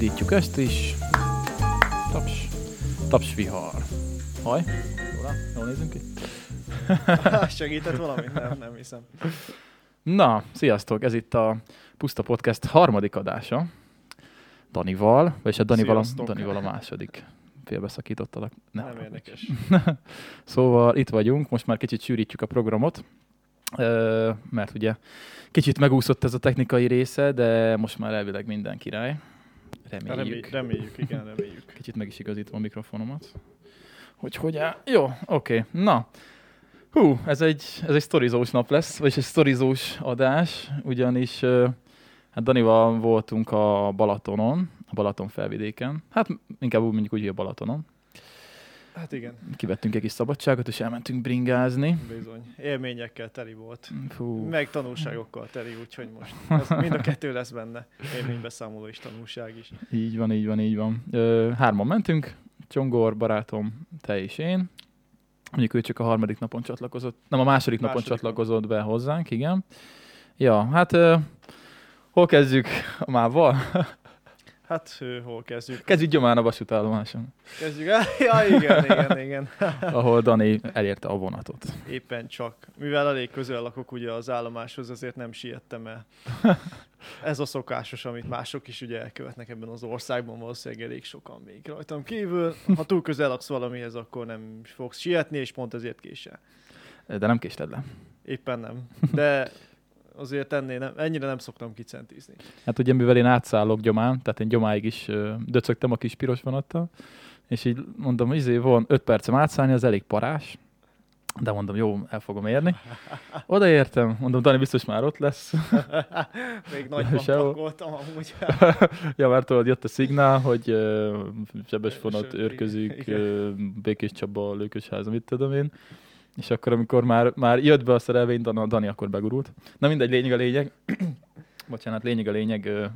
Indítjuk ezt is. Taps. Taps vihar. Haj? Áll? jól nézünk ki? Segített valamit? Nem, nem hiszem. Na, sziasztok! Ez itt a Puszta Podcast harmadik adása. Danival, vagyis a Danival a. Danival a második. Félbeszakítottalak. Ne, Nem haragudj. érdekes. Szóval itt vagyunk, most már kicsit sűrítjük a programot, mert ugye kicsit megúszott ez a technikai része, de most már elvileg minden király. Reméljük. Reméljük, reméljük igen, reméljük. Kicsit meg is igazítom a mikrofonomat. Hogy hogy áll? Jó, oké. Na. Hú, ez egy, ez egy sztorizós nap lesz, vagy egy sztorizós adás, ugyanis hát Danival voltunk a Balatonon, a Balaton felvidéken. Hát inkább úgy mondjuk úgy, hogy a Balatonon. Hát igen, Kivettünk egy kis szabadságot, és elmentünk bringázni. bizony. Élményekkel teli volt. Fú, Meg tanulságokkal teli, úgyhogy most ez mind a kettő lesz benne. Élménybeszámoló és tanulság is. így van, így van, így van. Ö, hárman mentünk, Csongor, barátom, te és én. Mondjuk ő csak a harmadik napon csatlakozott, nem a második napon Második csatlakozott be hozzánk, igen. Ja, hát ö, hol kezdjük a mával? Hát hol kezdjük? Kezdjük gyomán a vasútállomáson, Kezdjük el? Ja, igen, igen, igen. ahol Dani elérte a vonatot. Éppen csak. Mivel elég közel lakok ugye az állomáshoz, azért nem siettem el. Ez a szokásos, amit mások is ugye elkövetnek ebben az országban, valószínűleg elég sokan még rajtam kívül. Ha túl közel laksz valamihez, akkor nem fogsz sietni, és pont ezért késel. De nem késted le. Éppen nem. De azért ennél nem, ennyire nem szoktam kicentizni. Hát ugye mivel én átszállok gyomán, tehát én gyomáig is döcögtem a kis piros vonattal, és így mondom, izé van 5 percem átszállni, az elég parás, de mondom, jó, el fogom érni. Odaértem, mondom, Dani biztos már ott lesz. Még nagyban pakoltam amúgy. ja, mert tudod, jött a szignál, hogy uh, sebes vonat, igen. uh, Békés Csaba, Lőkösháza, mit tudom én. És akkor, amikor már, már jött be a szerelvény, Dani, Dani akkor begurult. Na mindegy, lényeg a lényeg. Bocsánat, lényeg a lényeg,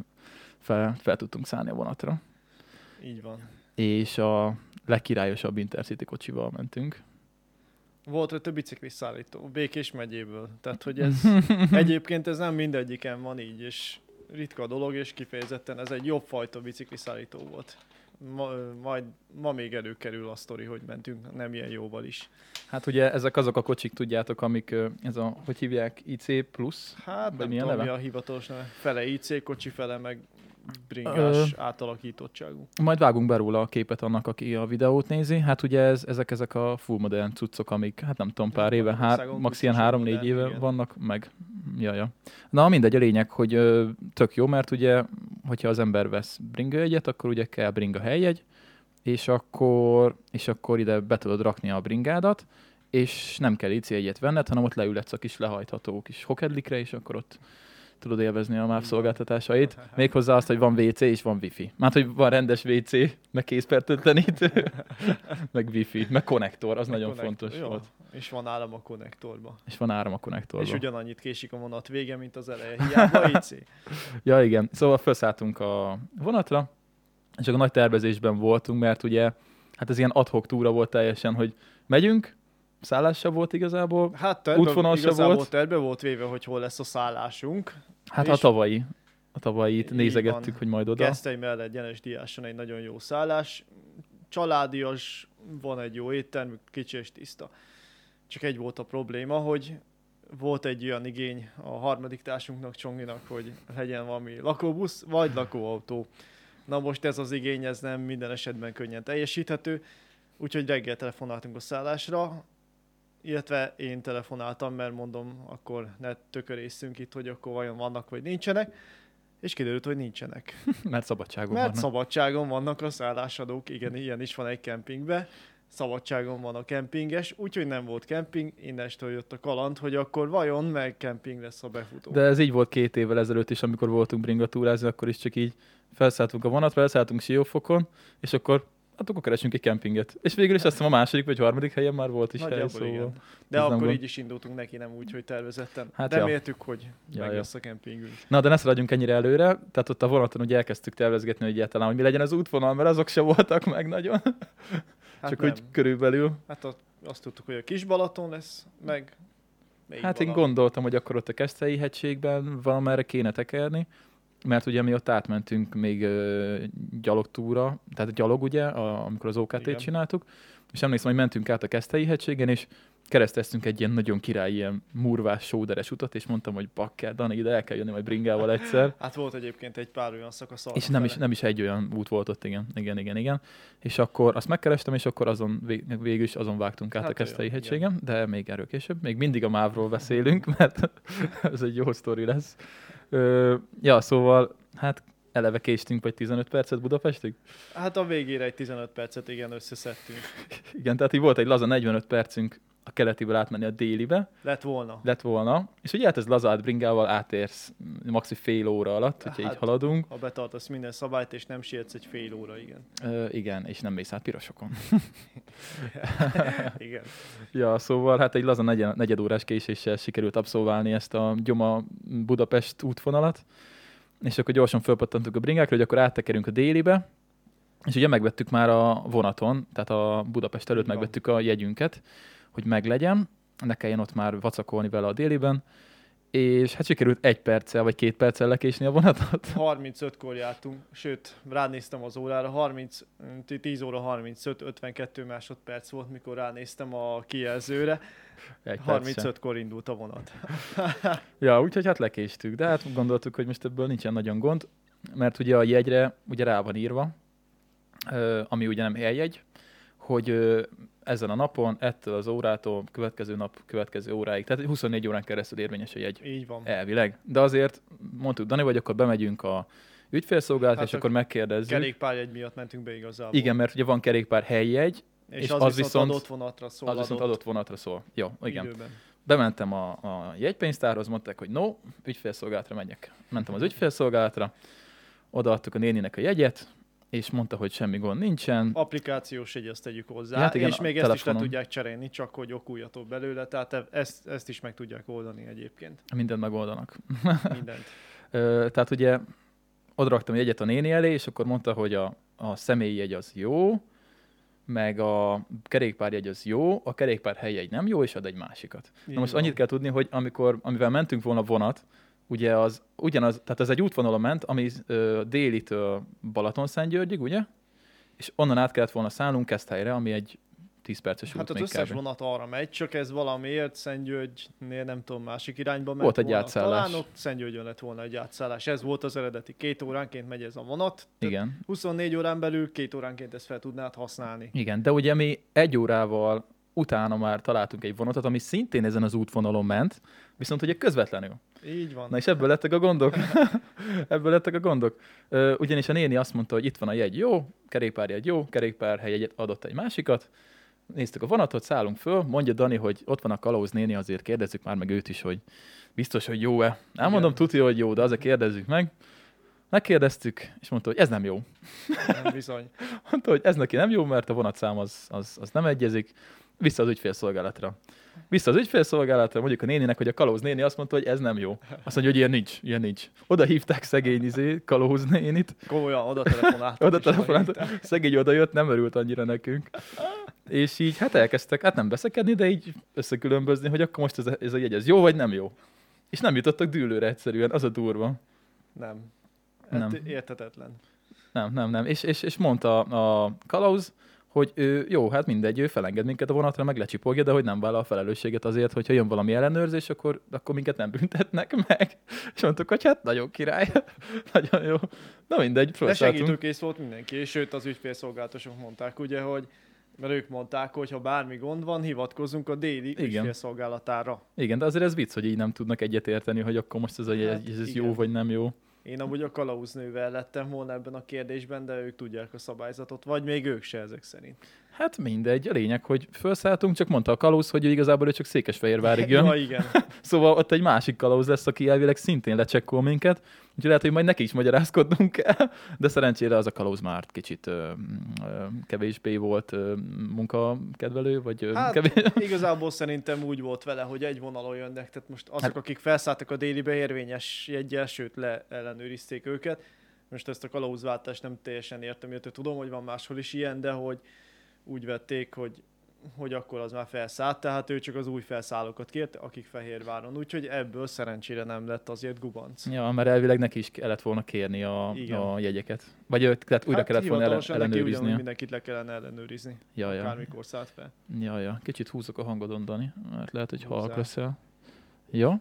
fel, fel tudtunk szállni a vonatra. Így van. És a legkirályosabb Intercity kocsival mentünk. Volt ott a biciklis szállító, Békés megyéből. Tehát, hogy ez egyébként ez nem mindegyiken van így, és ritka dolog, és kifejezetten ez egy jobb fajta biciklis szállító volt. Ma, majd ma még előkerül a sztori, hogy mentünk nem ilyen jóval is. Hát ugye ezek azok a kocsik, tudjátok, amik, ez a, hogy hívják, IC plusz? Hát nem tudom, mi a hivatalos neve. Fele IC kocsi, fele meg bringás átalakítottságú. Majd vágunk be róla a képet annak, aki a videót nézi. Hát ugye ez, ezek, ezek a full modern cuccok, amik, hát nem tudom, pár éve, hár, max ilyen három-négy éve igen. vannak, meg jaja. Na mindegy, a lényeg, hogy ö, tök jó, mert ugye, hogyha az ember vesz bringajegyet, akkor ugye kell bringa helyjegy, és akkor, és akkor ide be tudod rakni a bringádat, és nem kell IC jegyet venned, hanem ott leülhetsz a kis lehajtható kis hokedlikre, és akkor ott tudod élvezni a MÁV szolgáltatásait. Méghozzá azt, hogy van WC és van Wi-Fi. Már hogy van rendes WC, meg készfertőtlenítő, meg Wi-Fi, meg konnektor, az nagyon Connect- fontos jó, volt. És van állam a konnektorba. És van áram a konnektorban. És ugyanannyit késik a vonat vége, mint az eleje. Hiába IC. Ja, igen. Szóval felszálltunk a vonatra, és akkor nagy tervezésben voltunk, mert ugye, hát ez ilyen adhok túra volt teljesen, hogy megyünk, szállás sem volt igazából, Hát terve, Útvonal igazából volt. terve volt véve, hogy hol lesz a szállásunk. hát És- a tavalyi, a tavalyit nézegettük, van. hogy majd oda. Gesztely mellett Gyenes Diáson egy nagyon jó szállás. Családias, van egy jó éttermük, kicsi és tiszta. Csak egy volt a probléma, hogy volt egy olyan igény a harmadik társunknak, Csonginak, hogy legyen valami lakóbusz vagy lakóautó. Na most ez az igény, ez nem minden esetben könnyen teljesíthető, úgyhogy reggel telefonáltunk a szállásra, illetve én telefonáltam, mert mondom, akkor ne tökörészünk itt, hogy akkor vajon vannak vagy nincsenek, és kiderült, hogy nincsenek. Mert szabadságon Mert vannak. szabadságon vannak a szállásadók, igen, ilyen is van egy kempingbe, szabadságon van a kempinges, úgyhogy nem volt kemping, innestől jött a kaland, hogy akkor vajon meg kemping lesz a befutó. De ez így volt két évvel ezelőtt is, amikor voltunk bringatúrázni, akkor is csak így felszálltunk a vonatra, felszálltunk Siófokon, és akkor hát akkor keresünk egy kempinget. És végül is azt hiszem a második vagy harmadik helyen már volt is hely, Nagyjából szóval. igen. De akkor gond. így is indultunk neki, nem úgy, hogy tervezetten. Hát Hát ja. Reméltük, hogy Ja, meg ja. lesz a kempingünk. Na, de ne szaladjunk ennyire előre. Tehát ott a vonaton ugye elkezdtük tervezgetni, hogy egyáltalán, hogy mi legyen az útvonal, mert azok se voltak meg nagyon. Hát Csak nem. úgy körülbelül. Hát a, azt tudtuk, hogy a kis Balaton lesz, meg Hát én valami. gondoltam, hogy akkor ott a Keszthelyi hegységben valamerre kéne tekerni, mert ugye mi ott átmentünk még gyalogtúra, tehát gyalog ugye, a, amikor az OKT-t Igen. csináltuk, és emlékszem, hogy mentünk át a Keszthelyi hegységen, és kereszteztünk egy ilyen nagyon király, ilyen murvás, sóderes utat, és mondtam, hogy bakker, Dani, ide el kell jönni majd bringával egyszer. Hát volt egyébként egy pár olyan szakasz És nem is, nem is egy olyan út volt ott, igen, igen, igen, igen. És akkor azt megkerestem, és akkor azon vég, végül is azon vágtunk át Hát a Keszthelyi olyan, hegységen, de még erről később. Még mindig a mávról beszélünk, mert ez egy jó sztori lesz. Ö, ja, szóval, hát eleve késtünk vagy 15 percet Budapestig. Hát a végére egy 15 percet igen összeszedtünk. Igen, tehát így volt egy laza 45 percünk a keletiből átmenni a délibe, Lett volna. lett volna, és ugye hát ez lazát bringával átérsz maxi fél óra alatt, hogyha Hát- így haladunk. Ha betartasz minden szabályt, és nem sietsz egy fél óra, igen. Ö, igen, és nem mész át pirosokon. igen. Ja, szóval hát egy laza negyed, negyed órás késéssel sikerült abszolválni ezt a Gyoma Budapest útvonalat, és akkor gyorsan fölpattantuk a bringákra, hogy akkor áttekerünk a délibe, és ugye megvettük már a vonaton, tehát a Budapest előtt megvettük a jegyünket, hogy meglegyen, ne kelljen ott már vacakolni vele a déliben, és hát sikerült egy perccel vagy két perccel lekésni a vonatot. 35-kor jártunk, sőt, ránéztem az órára, 30, 10 óra 35, 52 másodperc volt, mikor ránéztem a kijelzőre. Egy perccel. 35-kor indult a vonat. Ja, úgyhogy hát lekéstük, de hát gondoltuk, hogy most ebből nincsen nagyon gond, mert ugye a jegyre ugye rá van írva, ami ugye nem eljegy, hogy ezen a napon, ettől az órától, következő nap, következő óráig, tehát 24 órán keresztül érvényes a jegy. Így van. Elvileg. De azért mondtuk, Dani, vagy akkor bemegyünk a ügyfélszolgálat, Hát és akkor megkérdezzük. Kerékpárjegy miatt mentünk be igazából. Igen, mert ugye van kerékpár helyjegy, és, és az, az viszont, adott vonatra szól. az viszont adott vonatra szól. Jó, igen. Időben. Bementem a, a jegypénztárhoz, mondták, hogy no, ügyfélszolgálatra megyek. Mentem az ügyfélszolgálatra, odaadtuk a néninek a jegyet, és mondta, hogy semmi gond nincsen. Applikációs jegy, azt tegyük hozzá. Hát igen, és még ezt is le telefonon. tudják cserélni, csak hogy okuljatok belőle, tehát e- ezt, ezt is meg tudják oldani egyébként. Mindent megoldanak. Mindent. Tehát ugye odaraktam a jegyet a néni elé, és akkor mondta, hogy a, a személyi jegy az jó, meg a kerékpárjegy az jó, a kerékpár helyjegy nem jó, és ad egy másikat. Így Na most annyit kell tudni, hogy amikor, amivel mentünk volna vonat, ugye az ugyanaz, tehát ez egy útvonalon ment, ami ö, délitől Balatonszentgyörgyig, ugye? És onnan át kellett volna szállnunk Keszthelyre, ami egy 10 perces Hát út az még összes kb. vonat arra megy, csak ez valamiért Szentgyörgynél nem tudom, másik irányba ment Volt egy volna. átszállás. Talán ott Szentgyörgyön lett volna egy átszállás. Ez volt az eredeti. Két óránként megy ez a vonat. Igen. 24 órán belül két óránként ezt fel tudnád használni. Igen, de ugye mi egy órával utána már találtunk egy vonatot, ami szintén ezen az útvonalon ment, viszont ugye közvetlenül. Így van. Na és ebből lettek a gondok. ebből lettek a gondok. Ugyanis a néni azt mondta, hogy itt van a jegy jó, kerékpárjegy jó, kerékpárhelyegyet adott egy másikat. Néztük a vonatot, szállunk föl, mondja Dani, hogy ott van a kalauz néni, azért kérdezzük már meg őt is, hogy biztos, hogy jó-e. Nem mondom, tudja, hogy jó, de azért kérdezzük meg. Megkérdeztük, és mondta, hogy ez nem jó. Nem bizony. Mondta, hogy ez neki nem jó, mert a vonatszám az, az, az nem egyezik. Vissza az ügyfélszolgálatra. Vissza az ügyfélszolgálatra, mondjuk a néninek, hogy a kalóz néni azt mondta, hogy ez nem jó. Azt mondja, hogy ilyen nincs, ilyen nincs. Oda hívták szegény izé, kalóz nénit, Komolyan oda telefonáltak. oda és telefonált, szegény oda jött, nem örült annyira nekünk. És így hát elkezdtek, hát nem beszekedni, de így összekülönbözni, hogy akkor most ez a, ez a jegy, ez jó vagy nem jó. És nem jutottak dűlőre egyszerűen, az a durva. Nem. Nem. Hát értetetlen. Nem, nem, nem. És, és, és mondta a kalauz, hogy ő, jó, hát mindegy, ő felenged minket a vonatra, meg lecsipolja, de hogy nem vállal a felelősséget azért, hogyha jön valami ellenőrzés, akkor, akkor minket nem büntetnek meg. És mondtuk, hogy hát nagyon király, nagyon jó. Na mindegy, De segítőkész volt mindenki, és sőt az ügyfélszolgálatosok mondták, ugye, hogy mert ők mondták, hogy ha bármi gond van, hivatkozzunk a déli Igen. ügyfélszolgálatára. Igen, de azért ez vicc, hogy így nem tudnak egyetérteni, hogy akkor most ez, a, Hát ez, ez jó vagy nem jó. Én amúgy a kalauznővel lettem volna ebben a kérdésben, de ők tudják a szabályzatot, vagy még ők se ezek szerint. Hát mindegy, a lényeg, hogy felszálltunk, csak mondta a kalóz, hogy ő igazából ő csak Székesfehérvárig jön. Ja, igen. Szóval ott egy másik kalauz lesz, aki elvileg szintén lecsekkol minket, úgyhogy lehet, hogy majd neki is magyarázkodnunk kell, de szerencsére az a kalauz már kicsit ö, ö, kevésbé volt ö, munkakedvelő, vagy ö, Hát kevés... igazából szerintem úgy volt vele, hogy egy vonalon jönnek, tehát most azok, Hát- akik felszálltak a délibe érvényes jegyel, sőt le ellenőrizték őket. Most ezt a kalauzváltást nem teljesen értem, illetve tudom, hogy van máshol is ilyen, de hogy úgy vették, hogy hogy akkor az már felszállt, tehát ő csak az új felszállókat kért, akik Fehérváron. Úgyhogy ebből szerencsére nem lett azért gubanc. Ja, mert elvileg neki is kellett volna kérni a, Igen. a jegyeket. Vagy ő, tehát újra hát kellett volna ellen, hivatalosan neki mindenkit le kellene ellenőrizni, Ja, ja. akármikor szállt fel. Ja, ja. Kicsit húzok a hangodon, Dani, mert lehet, hogy halk leszel. Jó. Oké.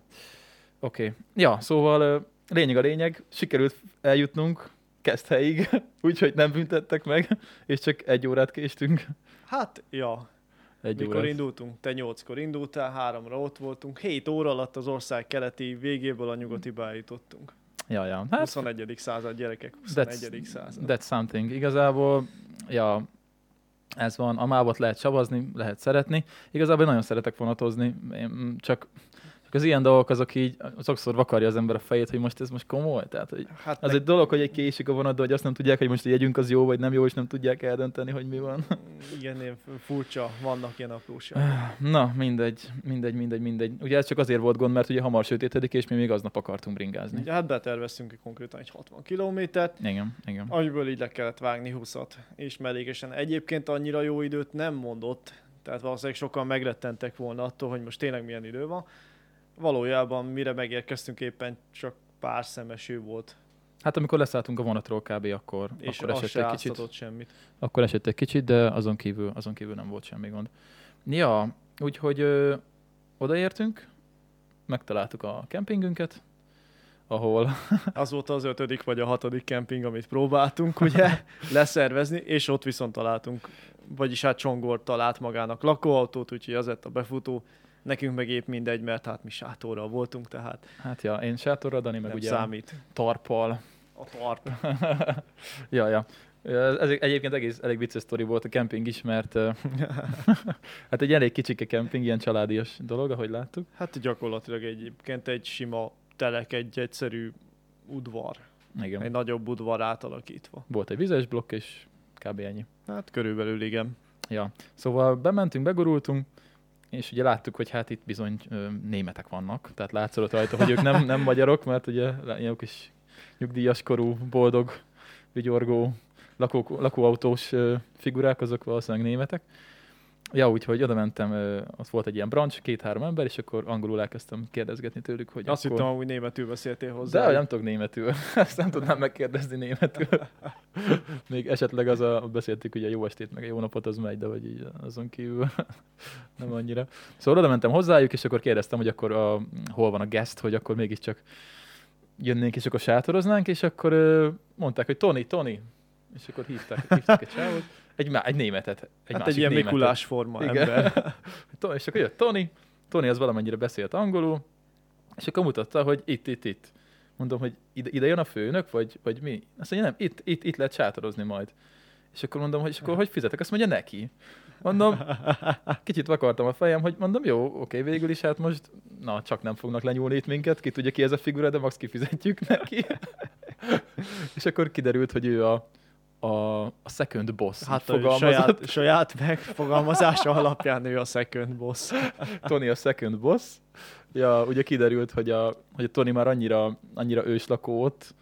Okay. Ja, szóval lényeg a lényeg, sikerült eljutnunk Keszthelyig, úgyhogy nem büntettek meg, és csak egy órát késtünk. Hát, ja, Egy mikor órát. indultunk, te nyolckor indultál, háromra ott voltunk, hét óra alatt az ország keleti végéből a nyugatiba eljutottunk. Ja, ja. Hát, 21. század gyerekek, 21. század. That's something. Igazából, ja, ez van. A mávot lehet savazni, lehet szeretni. Igazából nagyon szeretek vonatozni, én csak az ilyen dolgok azok így, sokszor vakarja az ember a fejét, hogy most ez most komoly. Tehát, hogy Hát az egy dolog, hogy egy késik a vonatban, hogy azt nem tudják, hogy most a jegyünk az jó vagy nem jó, és nem tudják eldönteni, hogy mi van. igen, ilyen furcsa, vannak ilyen apróságok. Na, mindegy, mindegy, mindegy, mindegy. Ugye ez csak azért volt gond, mert ugye hamar sötétedik, és mi még aznap akartunk bringázni. Ugye, hát beterveztünk egy konkrétan egy 60 kilométert, Igen, igen. amiből így le kellett vágni 20-at, és mellékesen. Egyébként annyira jó időt nem mondott, tehát valószínűleg sokan megrettentek volna attól, hogy most tényleg milyen idő van. Valójában mire megérkeztünk éppen csak pár szemeső volt, Hát amikor leszálltunk a vonatról kb. akkor, és akkor esett se egy kicsit. semmit. Akkor esett egy kicsit, de azon kívül, azon kívül nem volt semmi gond. Ja, úgyhogy ö, odaértünk, megtaláltuk a kempingünket, ahol, Az volt az ötödik vagy a hatodik kemping, amit próbáltunk ugye leszervezni, és ott viszont találtunk, vagyis hát Csongor talált magának lakóautót, úgyhogy az lett a befutó. Nekünk meg épp mindegy, mert hát mi sátorral voltunk, tehát hát ja, én sátorra, Dani meg nem ugye számít. tarpal. A tarp. ja, ja. Ez egyébként egész elég vicces sztori volt a kemping is, mert hát egy elég kicsike kemping, ilyen családias dolog, ahogy láttuk. Hát gyakorlatilag egyébként egy sima telek, egy egyszerű udvar. Igen. Egy nagyobb udvar átalakítva. Volt egy vizes blokk, és kb. ennyi. Hát körülbelül igen. Ja, szóval bementünk, begurultunk, és ugye láttuk, hogy hát itt bizony ö, németek vannak, tehát látszott rajta, hogy ők nem, nem magyarok, mert ugye ilyen kis nyugdíjas korú, boldog, vigyorgó, lakó, lakóautós ö, figurák, azok valószínűleg németek. Ja, úgyhogy oda mentem, ott volt egy ilyen branch, két-három ember, és akkor angolul elkezdtem kérdezgetni tőlük, hogy Azt akkor... hittem, hogy németül beszéltél hozzá. De hogy nem tudok németül. Ezt nem tudnám megkérdezni németül. Még esetleg az a, beszéltük, hogy a jó estét, meg a jó napot az megy, de hogy így azon kívül nem annyira. Szóval oda mentem hozzájuk, és akkor kérdeztem, hogy akkor a, hol van a guest, hogy akkor mégiscsak jönnénk, és akkor sátoroznánk, és akkor mondták, hogy Tony, Tony. És akkor hívták, hívták egy csávot, egy, egy németet. Egy hát egy ilyen németet. Mikulás forma Igen. ember. És akkor jött Tony, Tony az valamennyire beszélt angolul, és akkor mutatta, hogy itt, itt, itt. Mondom, hogy ide, ide jön a főnök, vagy, vagy mi? Azt mondja, nem, itt, itt, itt lehet sátorozni majd. És akkor mondom, hogy és akkor hogy fizetek? Azt mondja, neki. Mondom, kicsit vakartam a fejem, hogy mondom, jó, oké, végül is, hát most, na, csak nem fognak lenyúlni itt minket, ki tudja ki ez a figura, de max kifizetjük neki. és akkor kiderült, hogy ő a, a, a second boss, Hát a saját, saját megfogalmazása alapján ő a second boss. Tony a second boss. Ja, ugye kiderült, hogy a, hogy a Tony már annyira, annyira őslakó ott,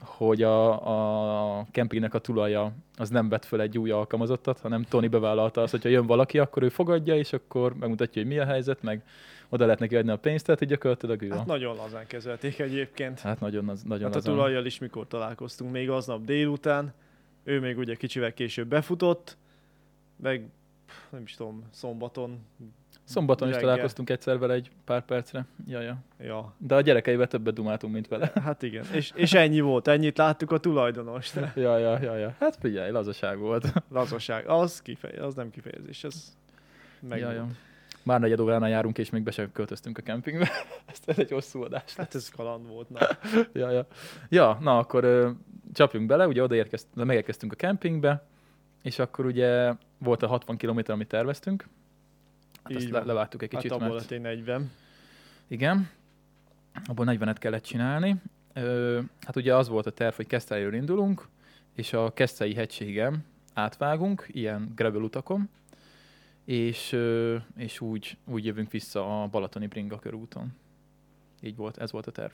hogy a, a kempingnek a tulaja az nem vett föl egy új alkalmazottat, hanem Tony bevállalta azt, hogyha jön valaki, akkor ő fogadja, és akkor megmutatja, hogy mi a helyzet, meg oda lehet neki adni a pénzt, tehát így gyakorlatilag ő Hát nagyon lazán kezelték egyébként. Hát nagyon, nagyon Hát a tulajjal is mikor találkoztunk, még aznap délután. Ő még ugye kicsivel később befutott, meg nem is tudom, szombaton. Szombaton is reggel. találkoztunk egyszer vele egy pár percre. Ja, ja. Ja, De a gyerekeivel többet dumáltunk, mint vele. hát igen. És, és ennyi volt, ennyit láttuk a tulajdonost. Ja, ja, ja, ja. Hát figyelj, lazaság volt. Lazaság, az, kifej, az nem kifejezés, ez meg Ja, ja. Már negyed óránál járunk, és még be sem költöztünk a kempingbe. Ez egy hosszú adás. Hát ez kaland volt. Na. Ja, ja. ja na akkor ö, csapjunk bele, ugye odaérkeztünk, megérkeztünk a kempingbe, és akkor ugye volt a 60 km, amit terveztünk. Hát Így azt le, levágtuk egy Hát kicsit, abból mert lett egy 40. igen, abból 40-et kellett csinálni. Ö, hát ugye az volt a terv, hogy Keszthelyről indulunk, és a Keszthelyi hegységen átvágunk, ilyen gravel utakon, és, és úgy, úgy jövünk vissza a Balatoni Bringa körúton. Így volt, ez volt a terv.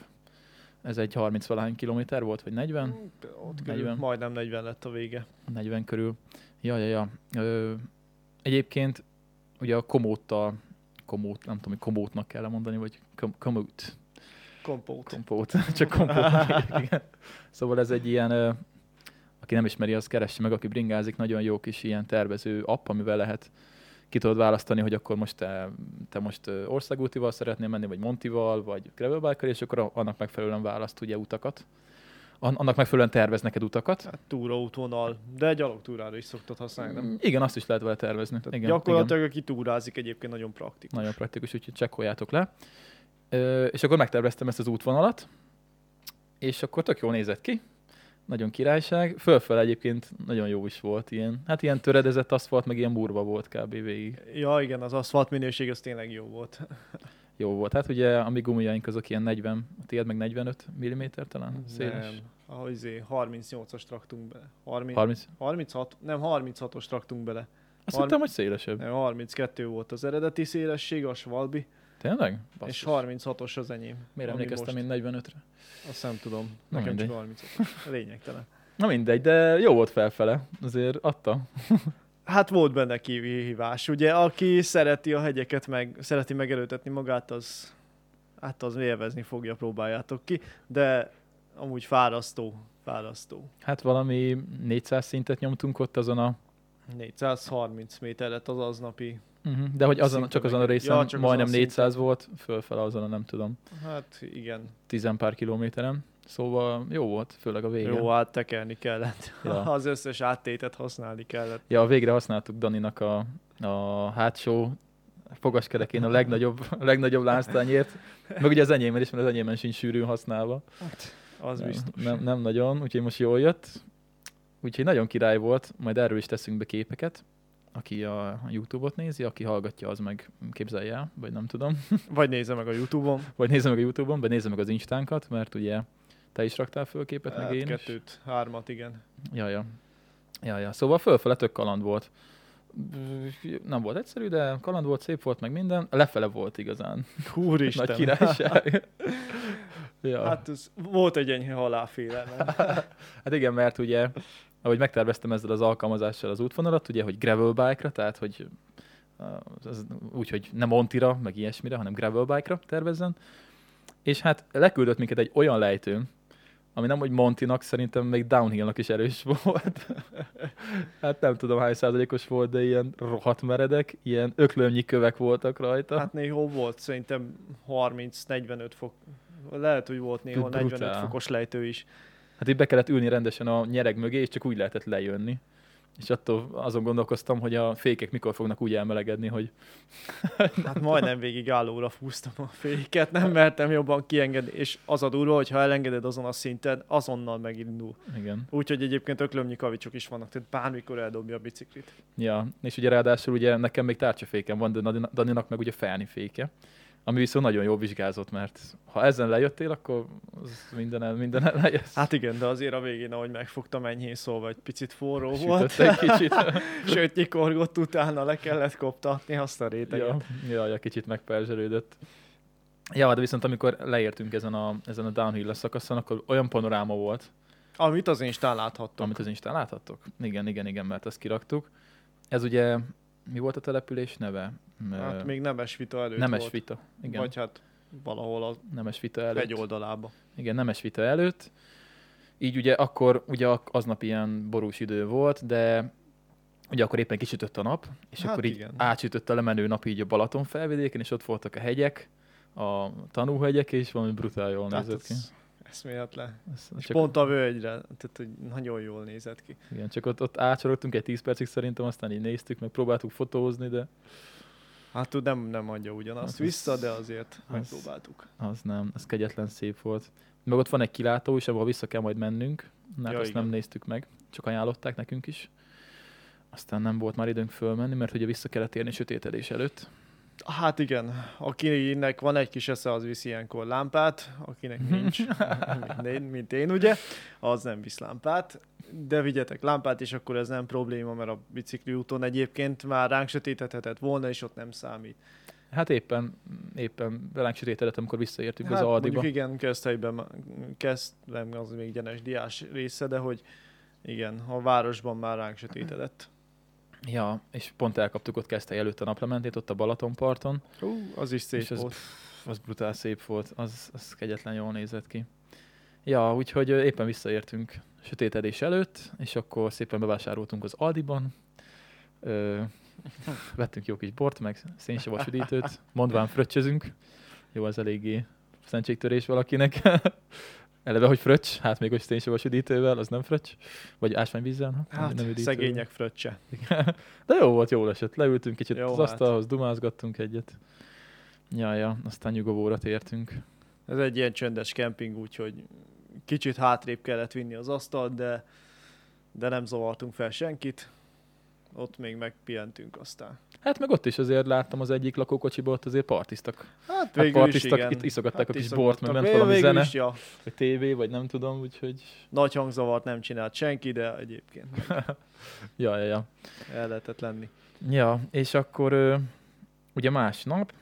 Ez egy 30 valahány kilométer volt, vagy 40? Ott körül 40. majdnem 40 lett a vége. 40 körül. Ja, ja, ja. Ö, egyébként ugye a komóttal, komót, nem tudom, hogy komótnak kell mondani, vagy kom- komót, Kompót. kompót, csak kompót. igen. Szóval ez egy ilyen, ö, aki nem ismeri, az keresse meg, aki bringázik, nagyon jó kis ilyen tervező app, amivel lehet ki tudod választani, hogy akkor most te, te most országútival szeretnél menni, vagy Montival, vagy gravelbike és akkor annak megfelelően választ ugye utakat. An- Annak megfelelően tervez neked utakat. Hát túraútvonal, de gyalogtúrára is szoktad használni, nem? Mm, Igen, azt is lehet vele tervezni. Tehát igen, gyakorlatilag aki túrázik egyébként nagyon praktikus. Nagyon praktikus, úgyhogy csekkoljátok le. Ö, és akkor megterveztem ezt az útvonalat, és akkor tök jól nézett ki. Nagyon királyság. Fölfel egyébként nagyon jó is volt. Ilyen, hát ilyen töredezett aszfalt, meg ilyen burva volt kb. végig. Ja igen, az aszfalt minőség az tényleg jó volt. Jó volt. Hát ugye a mi gumijaink azok ilyen 40, a tiéd meg 45 mm talán széles. Nem, ahogy izé, 38-as traktunk bele. 30, 30. 36, nem 36-os traktunk bele. Azt Har- hittem, hogy szélesebb. Nem, 32 volt az eredeti szélesség, a Svalbi, Tényleg? és Basszus. 36-os az enyém. Miért emlékeztem most- én 45-re? Azt nem tudom. Na Nekem csak mindegy. 36 Lényegtelen. Na mindegy, de jó volt felfele. Azért adta. Hát volt benne kihívás. Ugye, aki szereti a hegyeket, meg szereti megelőtetni magát, az hát az élvezni fogja, próbáljátok ki. De amúgy fárasztó, fárasztó. Hát valami 400 szintet nyomtunk ott azon a 430 méteret az aznapi. Uh-huh. De hogy azon, csak azon a részen Ja, csak majdnem azon a 400 volt, fölfele azon a nem tudom, Hát igen. 10 pár kilométeren. Szóval jó volt, főleg a vége. Jó, áttekerni kellett. Ja. Az összes áttétet használni kellett. Ja, végre használtuk Daninak a, a hátsó fogaskerekén a legnagyobb, a legnagyobb lánctányért. Meg ugye az enyémben is, mert az enyémben sincs sűrűn használva. Az biztos. Nem, nem nagyon, úgyhogy most jól jött. Úgyhogy nagyon király volt, majd erről is teszünk be képeket. Aki a YouTube-ot nézi, aki hallgatja, az meg képzelje el, vagy nem tudom. Vagy nézze meg a Youtube-on. Vagy nézze meg a YouTube-on, vagy nézze meg az Instánkat, mert ugye te is raktál föl képet, meg Hát én is. kettőt, hármat, igen. Ja, ja. Ja, ja. Szóval fölfele tök kaland volt. Nem volt egyszerű, de kaland volt, szép volt, meg minden. Lefele volt igazán. Úristen. Nagy királyság. ja. hát, ez, volt egy enyhe halálfélelem. hát igen, mert ugye, ahogy megterveztem ezzel az alkalmazással az útvonalat, ugye, hogy gravel bike-ra, tehát hogy az, úgy, hogy nem Montira, meg ilyesmire, hanem gravel bike-ra tervezzen. És hát leküldött minket egy olyan lejtőn, ami nem, hogy Montinak, szerintem még downhillnak is erős volt. hát nem tudom hány százalékos volt, de ilyen rohadt meredek, ilyen öklömnyi kövek voltak rajta. Hát néhol volt szerintem 30-45 fok. Lehet, hogy volt Brutál. 45 fokos lejtő is. Hát így be kellett ülni rendesen a nyereg mögé, és csak úgy lehetett lejönni. És attól azon gondolkoztam, hogy a fékek mikor fognak úgy elmelegedni, hogy Hát majdnem végig állóra fúztam a féket, nem mertem jobban kiengedni, és az a durva, hogy ha elengeded azon a szinten, azonnal megindul. igen. Úgyhogy egyébként öklömnyi kavicsok is vannak, tehát bármikor eldobja a biciklit. Ja, és ugye ráadásul ugye nekem még tárcsafékem van, de Dani- Daninak meg ugye felni féke. Ami viszont nagyon jól vizsgázott, mert ha ezen lejöttél, akkor az minden el, minden el lejössz. Hát igen, de azért a végén, ahogy megfogtam enyhén szólva, egy picit forró volt. Egy kicsit. Sőt, nyikorgott utána le kellett koptatni azt a réteget. ja, ja, kicsit megperzselődött. Ja, de viszont amikor leértünk ezen a, ezen a downhill szakaszon, akkor olyan panoráma volt, Amit az Instán láthattam. amit az Instán láthattok. Igen, igen, igen, mert ezt kiraktuk. Ez ugye, mi volt a település neve? Hát még nemes vita előtt Nemes volt. vita. Igen, Vagy hát valahol a nemes vita előtt. egy oldalába. Igen, nemes vita előtt. Így ugye akkor, ugye aznap ilyen borús idő volt, de ugye akkor éppen kisütött a nap, és Hát akkor így igen. átsütött a lemenő nap így a Balaton felvidéken, és ott voltak a hegyek, a tanúhegyek, és valami brutál jól Tehát nézett ki. Ez eszméletlen. Ez, És csak, pont a völgyre, tehát hogy nagyon jól nézett ki. igen, csak ott, ott átsorogtunk egy 10 percig szerintem, aztán így néztük, meg próbáltuk fotózni, de Hát tud, nem, nem adja ugyanazt Hát ez- vissza, de azért az- megpróbáltuk. az nem, az kegyetlen szép volt. Meg ott van egy kilátó is, ahol vissza kell majd mennünk, hát Ja, azt igen. nem néztük meg, csak ajánlották nekünk is. Aztán nem volt már időnk fölmenni, mert ugye vissza kellett érni sötétedés előtt. Hát igen, akinek van egy kis esze, az visz ilyenkor lámpát, akinek nincs, mint én, mint én ugye, az nem visz lámpát. De vigyetek lámpát, és akkor ez nem probléma, mert a bicikli úton egyébként már ránk sötétedhetett volna, és ott nem számít. Hát éppen, éppen velánk sötétedett, amikor visszaértünk hát az Aldiba. igen, Közthelyben, kezdem, az még gyenes diás része, de hogy igen, a városban már ránk sötétedett. Ja, és pont elkaptuk ott kezdte előtt a naplementét, ott a Balatonparton. Ú, az is szép és az, volt. az brutál szép volt, az, az kegyetlen jól nézett ki. Ja, úgyhogy éppen visszaértünk sötétedés előtt, és akkor szépen bevásároltunk az Aldiban, ö, vettünk jó kis bort, meg szénsavas üdítőt, mondván fröccsözünk. Jó, az eléggé szentségtörés valakinek. Eleve, hogy fröccs, hát még hogy szénsavas üdítővel, az nem fröccs. Vagy ásványvízzel, ha? Hát, nem üdítővel. szegények fröccse. De jó volt, jól esett. Leültünk kicsit Jó, jó, az hát. asztalhoz, dumázgattunk egyet. Ja, ja, aztán nyugovóra tértünk. Ez egy ilyen csöndes kemping, úgyhogy kicsit hátrébb kellett vinni az asztalt, de, de nem zavartunk fel senkit. Ott még megpihentünk aztán. Hát meg ott is azért láttam az egyik lakókocsiból, ott azért partiztak. Hát Hát végül is partiztak, igen. itt iszogatták a kis bort, mert ment valami zene, Is, ja. vagy tévé, vagy nem tudom, úgyhogy... Nagy hangzavart nem csinált senki, de egyébként Ja, ja, ja. el lehetett lenni. Ja, és akkor ugye másnap,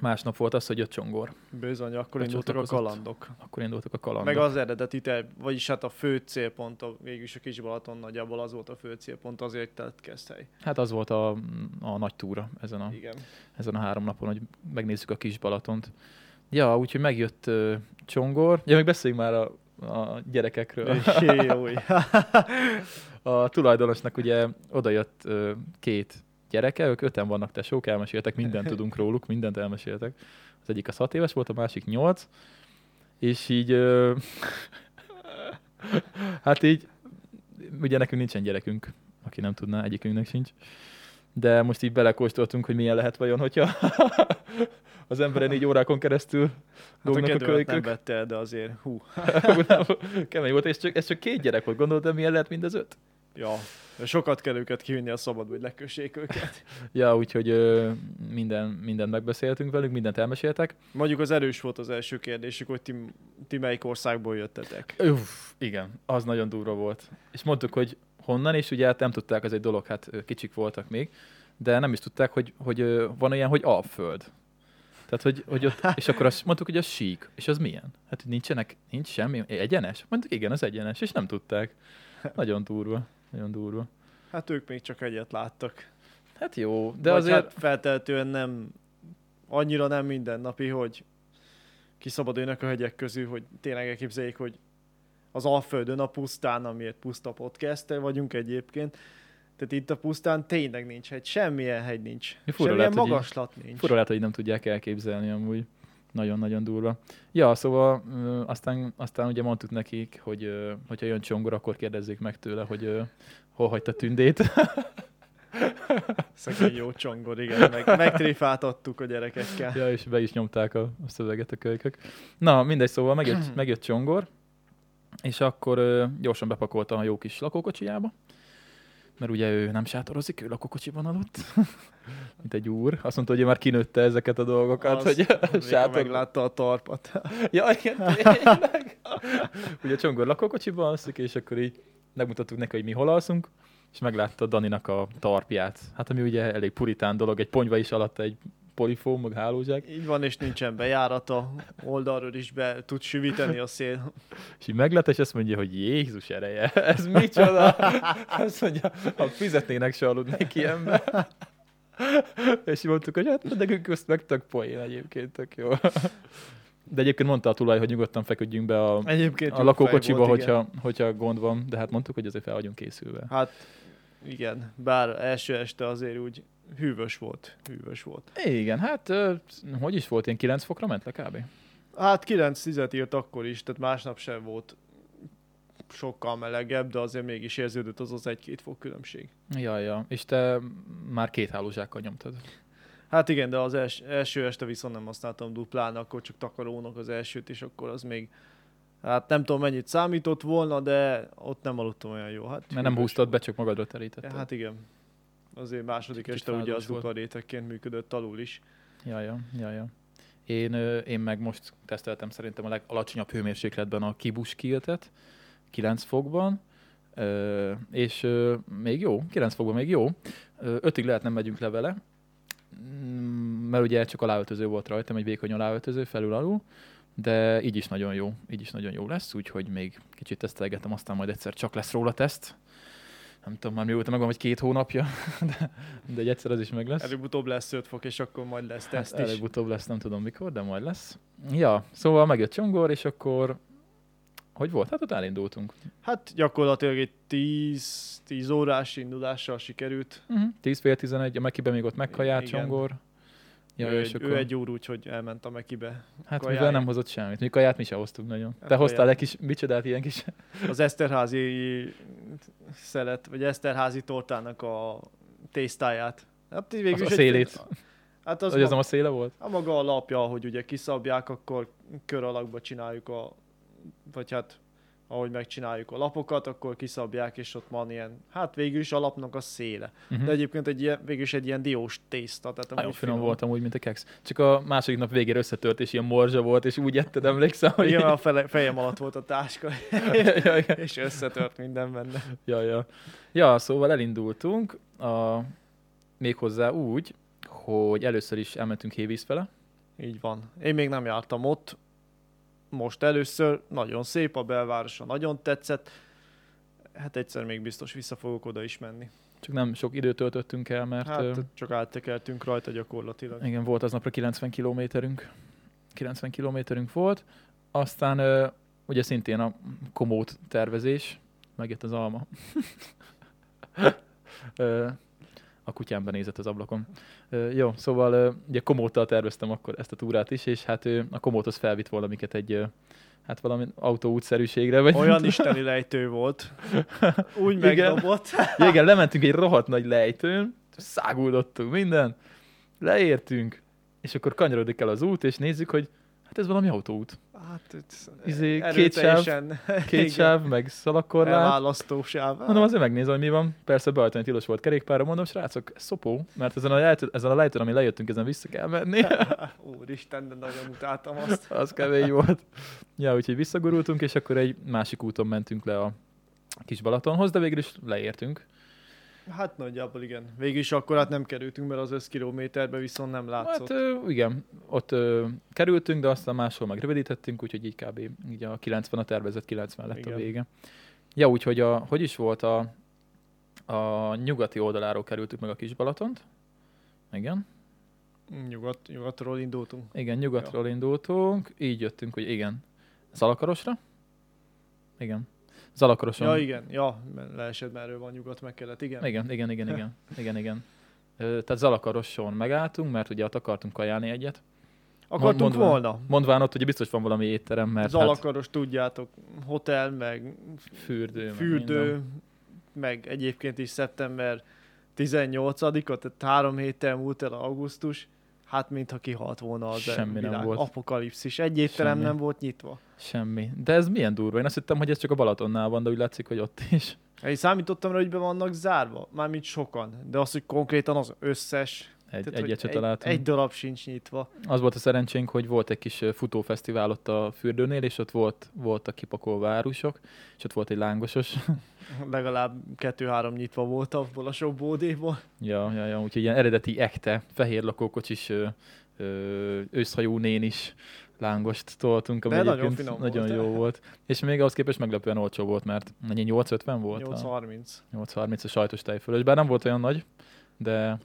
másnap volt az, hogy jött Csongor. Bizony, akkor Becsatlakozott. indultak a kalandok. Akkor indultak a kalandok. Meg az eredeti terv, vagyis hát a fő célpont, a, végülis a Kis Balaton nagyjából az volt a fő célpont, azért tett Keszthely. Hát az volt a, a nagy túra ezen a, Igen. ezen a három napon, hogy megnézzük a kis Balatont. Ja, úgyhogy megjött uh, Csongor. Ja, még beszéljünk már a, a gyerekekről. Jó, A tulajdonosnak ugye odajött uh, két gyereke, ők öten vannak tesók, elmeséltek, mindent tudunk róluk, mindent elmeséltek. Az egyik az hat éves volt, a másik nyolc, és így, uh, hát így, ugye nekünk nincsen gyerekünk, aki nem tudná, egyikünknek sincs, de most így belekóstoltunk, hogy milyen lehet vajon, hogyha az emberen így órákon keresztül Hát a lógnak a kedvemet nem kölykök. vette el, de azért, hú. Kemény volt, és csak, ez csak két gyerek volt, gondoltad, milyen lehet mind az öt? Ja, sokat kell őket kivinni a szabadba, hogy lekössék őket. Ja, úgyhogy ö, minden, mindent megbeszéltünk velük, mindent elmeséltek. Mondjuk az erős volt az első kérdésük, hogy ti, ti melyik országból jöttetek. Uff, igen, az nagyon durva volt. És mondtuk, hogy honnan, és ugye hát nem tudták, ez egy dolog, hát kicsik voltak még, de nem is tudták, hogy, hogy van olyan, hogy Alföld. Tehát, hogy, hogy ott, és akkor azt mondtuk, hogy az sík. És az milyen? Hát, hogy nincsenek, nincs semmi, egyenes? Mondtuk, igen, az egyenes, és nem tudták. Nagyon durva, nagyon durva. Hát ők még csak egyet láttak. Hát jó, de Vagy azért... hát feltehetően nem, annyira nem mindennapi, hogy kiszabadulnak a hegyek közül, hogy tényleg elképzeljék, hogy az Alföldön, a pusztán, amiért puszta podcast vagyunk egyébként, tehát itt a pusztán tényleg nincs hegy, semmilyen hegy nincs. Fura Semmilyen lehet, hogy így- magaslat nincs. Fura lehet, hogy nem tudják elképzelni amúgy. Nagyon-nagyon durva. Ja, szóval ö, aztán, aztán ugye mondtuk nekik, hogy ö, hogyha jön Csongor, akkor kérdezzék meg tőle, hogy ö, hol hagyta tündét. Szegény jó csongor, igen, meg, megtréfáltattuk a gyerekekkel. ja, és be is nyomták a, a szöveget a kölykök. Na, mindegy, szóval megjött, megjött Csongor, és akkor ö, gyorsan bepakolta a jó kis lakókocsijába, mert ugye ő nem sátorozik, ő lakókocsiban aludt, mint egy úr. Azt mondta, hogy ő már kinőtte ezeket a dolgokat, Az, hogy amikor sátor... meglátta a tarpat. Ja, igen, tényleg. Ugye Csongor lakókocsiban alszik, és akkor így megmutattuk neki, hogy mi hol alszunk, és meglátta Daninak a tarpját. Hát ami ugye elég puritán dolog, egy ponyva is alatta egy polifóm, meg hálózsák. Így van, és nincsen bejárata, oldalról is be tud süvíteni a szél. És így meglát, és azt mondja, hogy Jézus ereje, ez micsoda? Azt mondja, ha fizetnének, se aludnék ilyenbe. És mondtuk, hogy hát nekünk ezt meg tök poén egyébként, tök jó. De egyébként mondta a tulaj, hogy nyugodtan feküdjünk be a, Egyébként a lakókocsiba, volt, igen. hogyha, hogyha gond van, de hát mondtuk, hogy azért fel vagyunk készülve. Hát igen, bár első este azért úgy hűvös volt, hűvös volt. Igen, hát hogy is volt, ilyen 9 fokra ment le kb? Hát 9-10 írt akkor is, tehát másnap sem volt sokkal melegebb, de azért mégis érződött az az egy-két fok különbség. Ja, ja. És te már két hálózsákkal nyomtad. Hát igen, de az els, első este viszont nem használtam duplán, akkor csak takarónak az elsőt, és akkor az még, hát nem tudom mennyit számított volna, de ott nem aludtam olyan jó. Hát Mert nem húztad be, volt. csak magadra terítetted. Hát igen. Azért második este ugye az dupla rétegként működött alul is. Ja, ja, ja, ja. Én, én meg most teszteltem szerintem a legalacsonyabb hőmérsékletben a kibus kiltet, 9 fokban, ö, és ö, még jó, 9 fokban még jó. Ö, ötig lehet nem megyünk le vele, Mm, mert ugye csak aláöltöző volt rajtam, egy vékony aláöltöző felül-alul, de így is nagyon jó, így is nagyon jó lesz, úgyhogy még kicsit tesztelgetem, aztán majd egyszer csak lesz róla teszt. Nem tudom már mióta megvan, vagy két hónapja, de, de egy egyszer az is meg lesz. Előbb-utóbb lesz 5 fok, és akkor majd lesz Hát teszt is. előbb-utóbb lesz, nem tudom mikor, de majd lesz. Ja, szóval megjött Csongor, és akkor hogy volt? Hát ott elindultunk. Hát gyakorlatilag egy 10, 10 órás indulással sikerült. Uh-huh. 10 fél 11, a Mekibe még ott megkajált. Csongor. Ja, ő, és egy, akkor, ő egy úr úgy, hogy elment a Mekibe. hát kajája. mivel nem hozott semmit. Mi kaját mi se hoztunk nagyon. Hát Te hoztál egy kis, micsodát, ilyen kis... Az Eszterházi szelet, vagy Eszterházi tortának a tésztáját. Hát végül A is egy- szélét. Hát az Hogy az ma- nem a széle volt? a maga a lapja, hogy ugye kiszabják, akkor kör alakba csináljuk a, vagy hát ahogy megcsináljuk a lapokat, akkor kiszabják, és ott van ilyen, hát végül is a lapnak a széle. Uh-huh. De egyébként egy ilyen, végül is egy ilyen diós tészta. Tehát Nagyon amúgy finom voltam úgy, mint a keks. Csak a második nap végére összetört, és ilyen morzsa volt, és úgy etted, emlékszem, hogy... Igen, a fele, fejem alatt volt a táska, ja, ja, ja. és összetört minden benne. Ja, ja. ja, szóval elindultunk, a, méghozzá úgy, hogy először is elmentünk Hévíz fele. Így van. Én még nem jártam ott, most először, nagyon szép a belvárosa, nagyon tetszett. Hát egyszer még biztos vissza fogok oda is menni. Csak nem sok időt töltöttünk el, mert Hát ö, csak áttekeltünk rajta gyakorlatilag. igen, volt aznapra 90 kilométerünk. 90 kilométerünk volt. Aztán ö, ugye szintén a komót tervezés, megjött az alma. Ö, a kutyám benézett az ablakon. Ö, jó, szóval ugye komóttal terveztem akkor ezt a túrát is, és hát ő a komóthoz felvitt volna minket egy hát valami autóútszerűségre, vagy Olyan isteni lejtő volt. Úgy Igen. megdobott. Ja, igen, lementünk egy rohadt nagy lejtőn, száguldottunk minden, leértünk, és akkor kanyarodik el az út, és nézzük, hogy hát ez valami autóút. Hát, ez Izé, két erőteljesen- Két sáv, meg szalagkorlát. Elválasztó sáv. Mondom, azért megnézem, hogy mi van. Persze beajtani tilos volt kerékpárra, mondom, srácok, szopó, mert ezen a, lejtő, ezen a lejtőn, ami lejöttünk, ezen vissza kell menni. Úristen, de nagyon utáltam azt. az kemény volt. Ja, úgyhogy visszagurultunk, és akkor egy másik úton mentünk le a kis Balatonhoz, de végül is leértünk. Hát nagyjából igen. Végül is akkor hát nem kerültünk, mert az 5 kilométerbe viszont nem látszott. Hát ö, igen, ott ö, kerültünk, de aztán máshol meg rövidítettünk, úgyhogy így kb. Így a 90 a tervezett 90 lett Igen. a vége. Ja, úgyhogy a, hogy is volt a, a nyugati oldaláról kerültük meg a kis Balatont. Igen. Nyugat, nyugatról indultunk. Igen, nyugatról indultunk, így jöttünk, hogy igen. Zalakarosra? Igen. Zalakaroson. Ja, igen. Ja, leesett, mert erről van nyugat meg kellett. Igen. Igen, igen, igen, igen, igen, igen. Tehát Zalakaroson megálltunk, mert ugye ott akartunk kajálni egyet. Akartunk mondván- volna. Mondván ott ugye biztos van valami étterem, mert hát Zalakaros, tudjátok, hotel, meg fürdő. meg fürdő, minden. meg egyébként is szeptember 18-a, tehát három héttel múlt el augusztus, hát mintha kihalt volna az Semmi nem világ. volt. Apokalipszis. Egy étterem Semmi. nem volt nyitva. Semmi. De ez milyen durva. Én azt hittem, hogy ez csak a Balatonnál van, de úgy látszik, hogy ott is. Én számítottam rá, hogy be vannak zárva, mármint sokan, de az, hogy konkrétan az összes, Egy, tehát, egyet se egy, találtunk. egy darab sincs nyitva. Az volt a szerencsénk, hogy volt egy kis futófesztivál ott a fürdőnél, és ott volt, voltak kipakolva árusok, és ott volt egy lángosos. Legalább kettő-három nyitva volt abból a sok bódéból. ja, ja, ja, úgyhogy ilyen eredeti ekte, fehér lakókocsis őszhajú nén is lángost toltunk, ami De nagyon finom nagyon volt. jó volt. És még ahhoz képest meglepően olcsó volt, mert mennyi 850 volt? a- 830. 830 a sajtos tejfölös, bár nem volt olyan nagy, de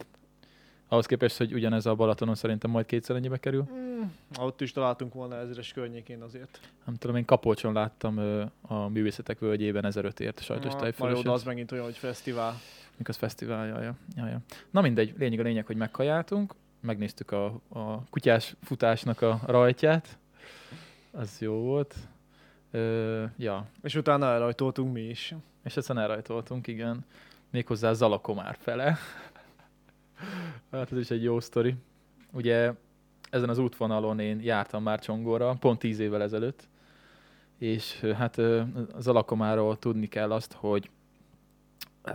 ahhoz képest, hogy ugyanez a Balatonon szerintem majd kétszer ennyibe kerül. Mm, ott is találtunk volna ezres környékén azért. Nem tudom, én Kapolcson láttam ö, a művészetek völgyében 1005 ért a sajtos Na, tejfölös. Majd az megint olyan, hogy fesztivál. Mik az fesztivál, ja, ja, ja, ja. Na mindegy, lényeg a lényeg, hogy megkajáltunk, megnéztük a, a kutyás futásnak a rajtját, az jó volt. Ö, ja, És utána elrajtoltunk mi is. és aztán elrajtoltunk, igen. Méghozzá Zalakomár fele. Hát ez is egy jó sztori. Ugye ezen az útvonalon én jártam már Csongorra, pont tíz évvel ezelőtt, és hát ö, Zalakomáról tudni kell azt, hogy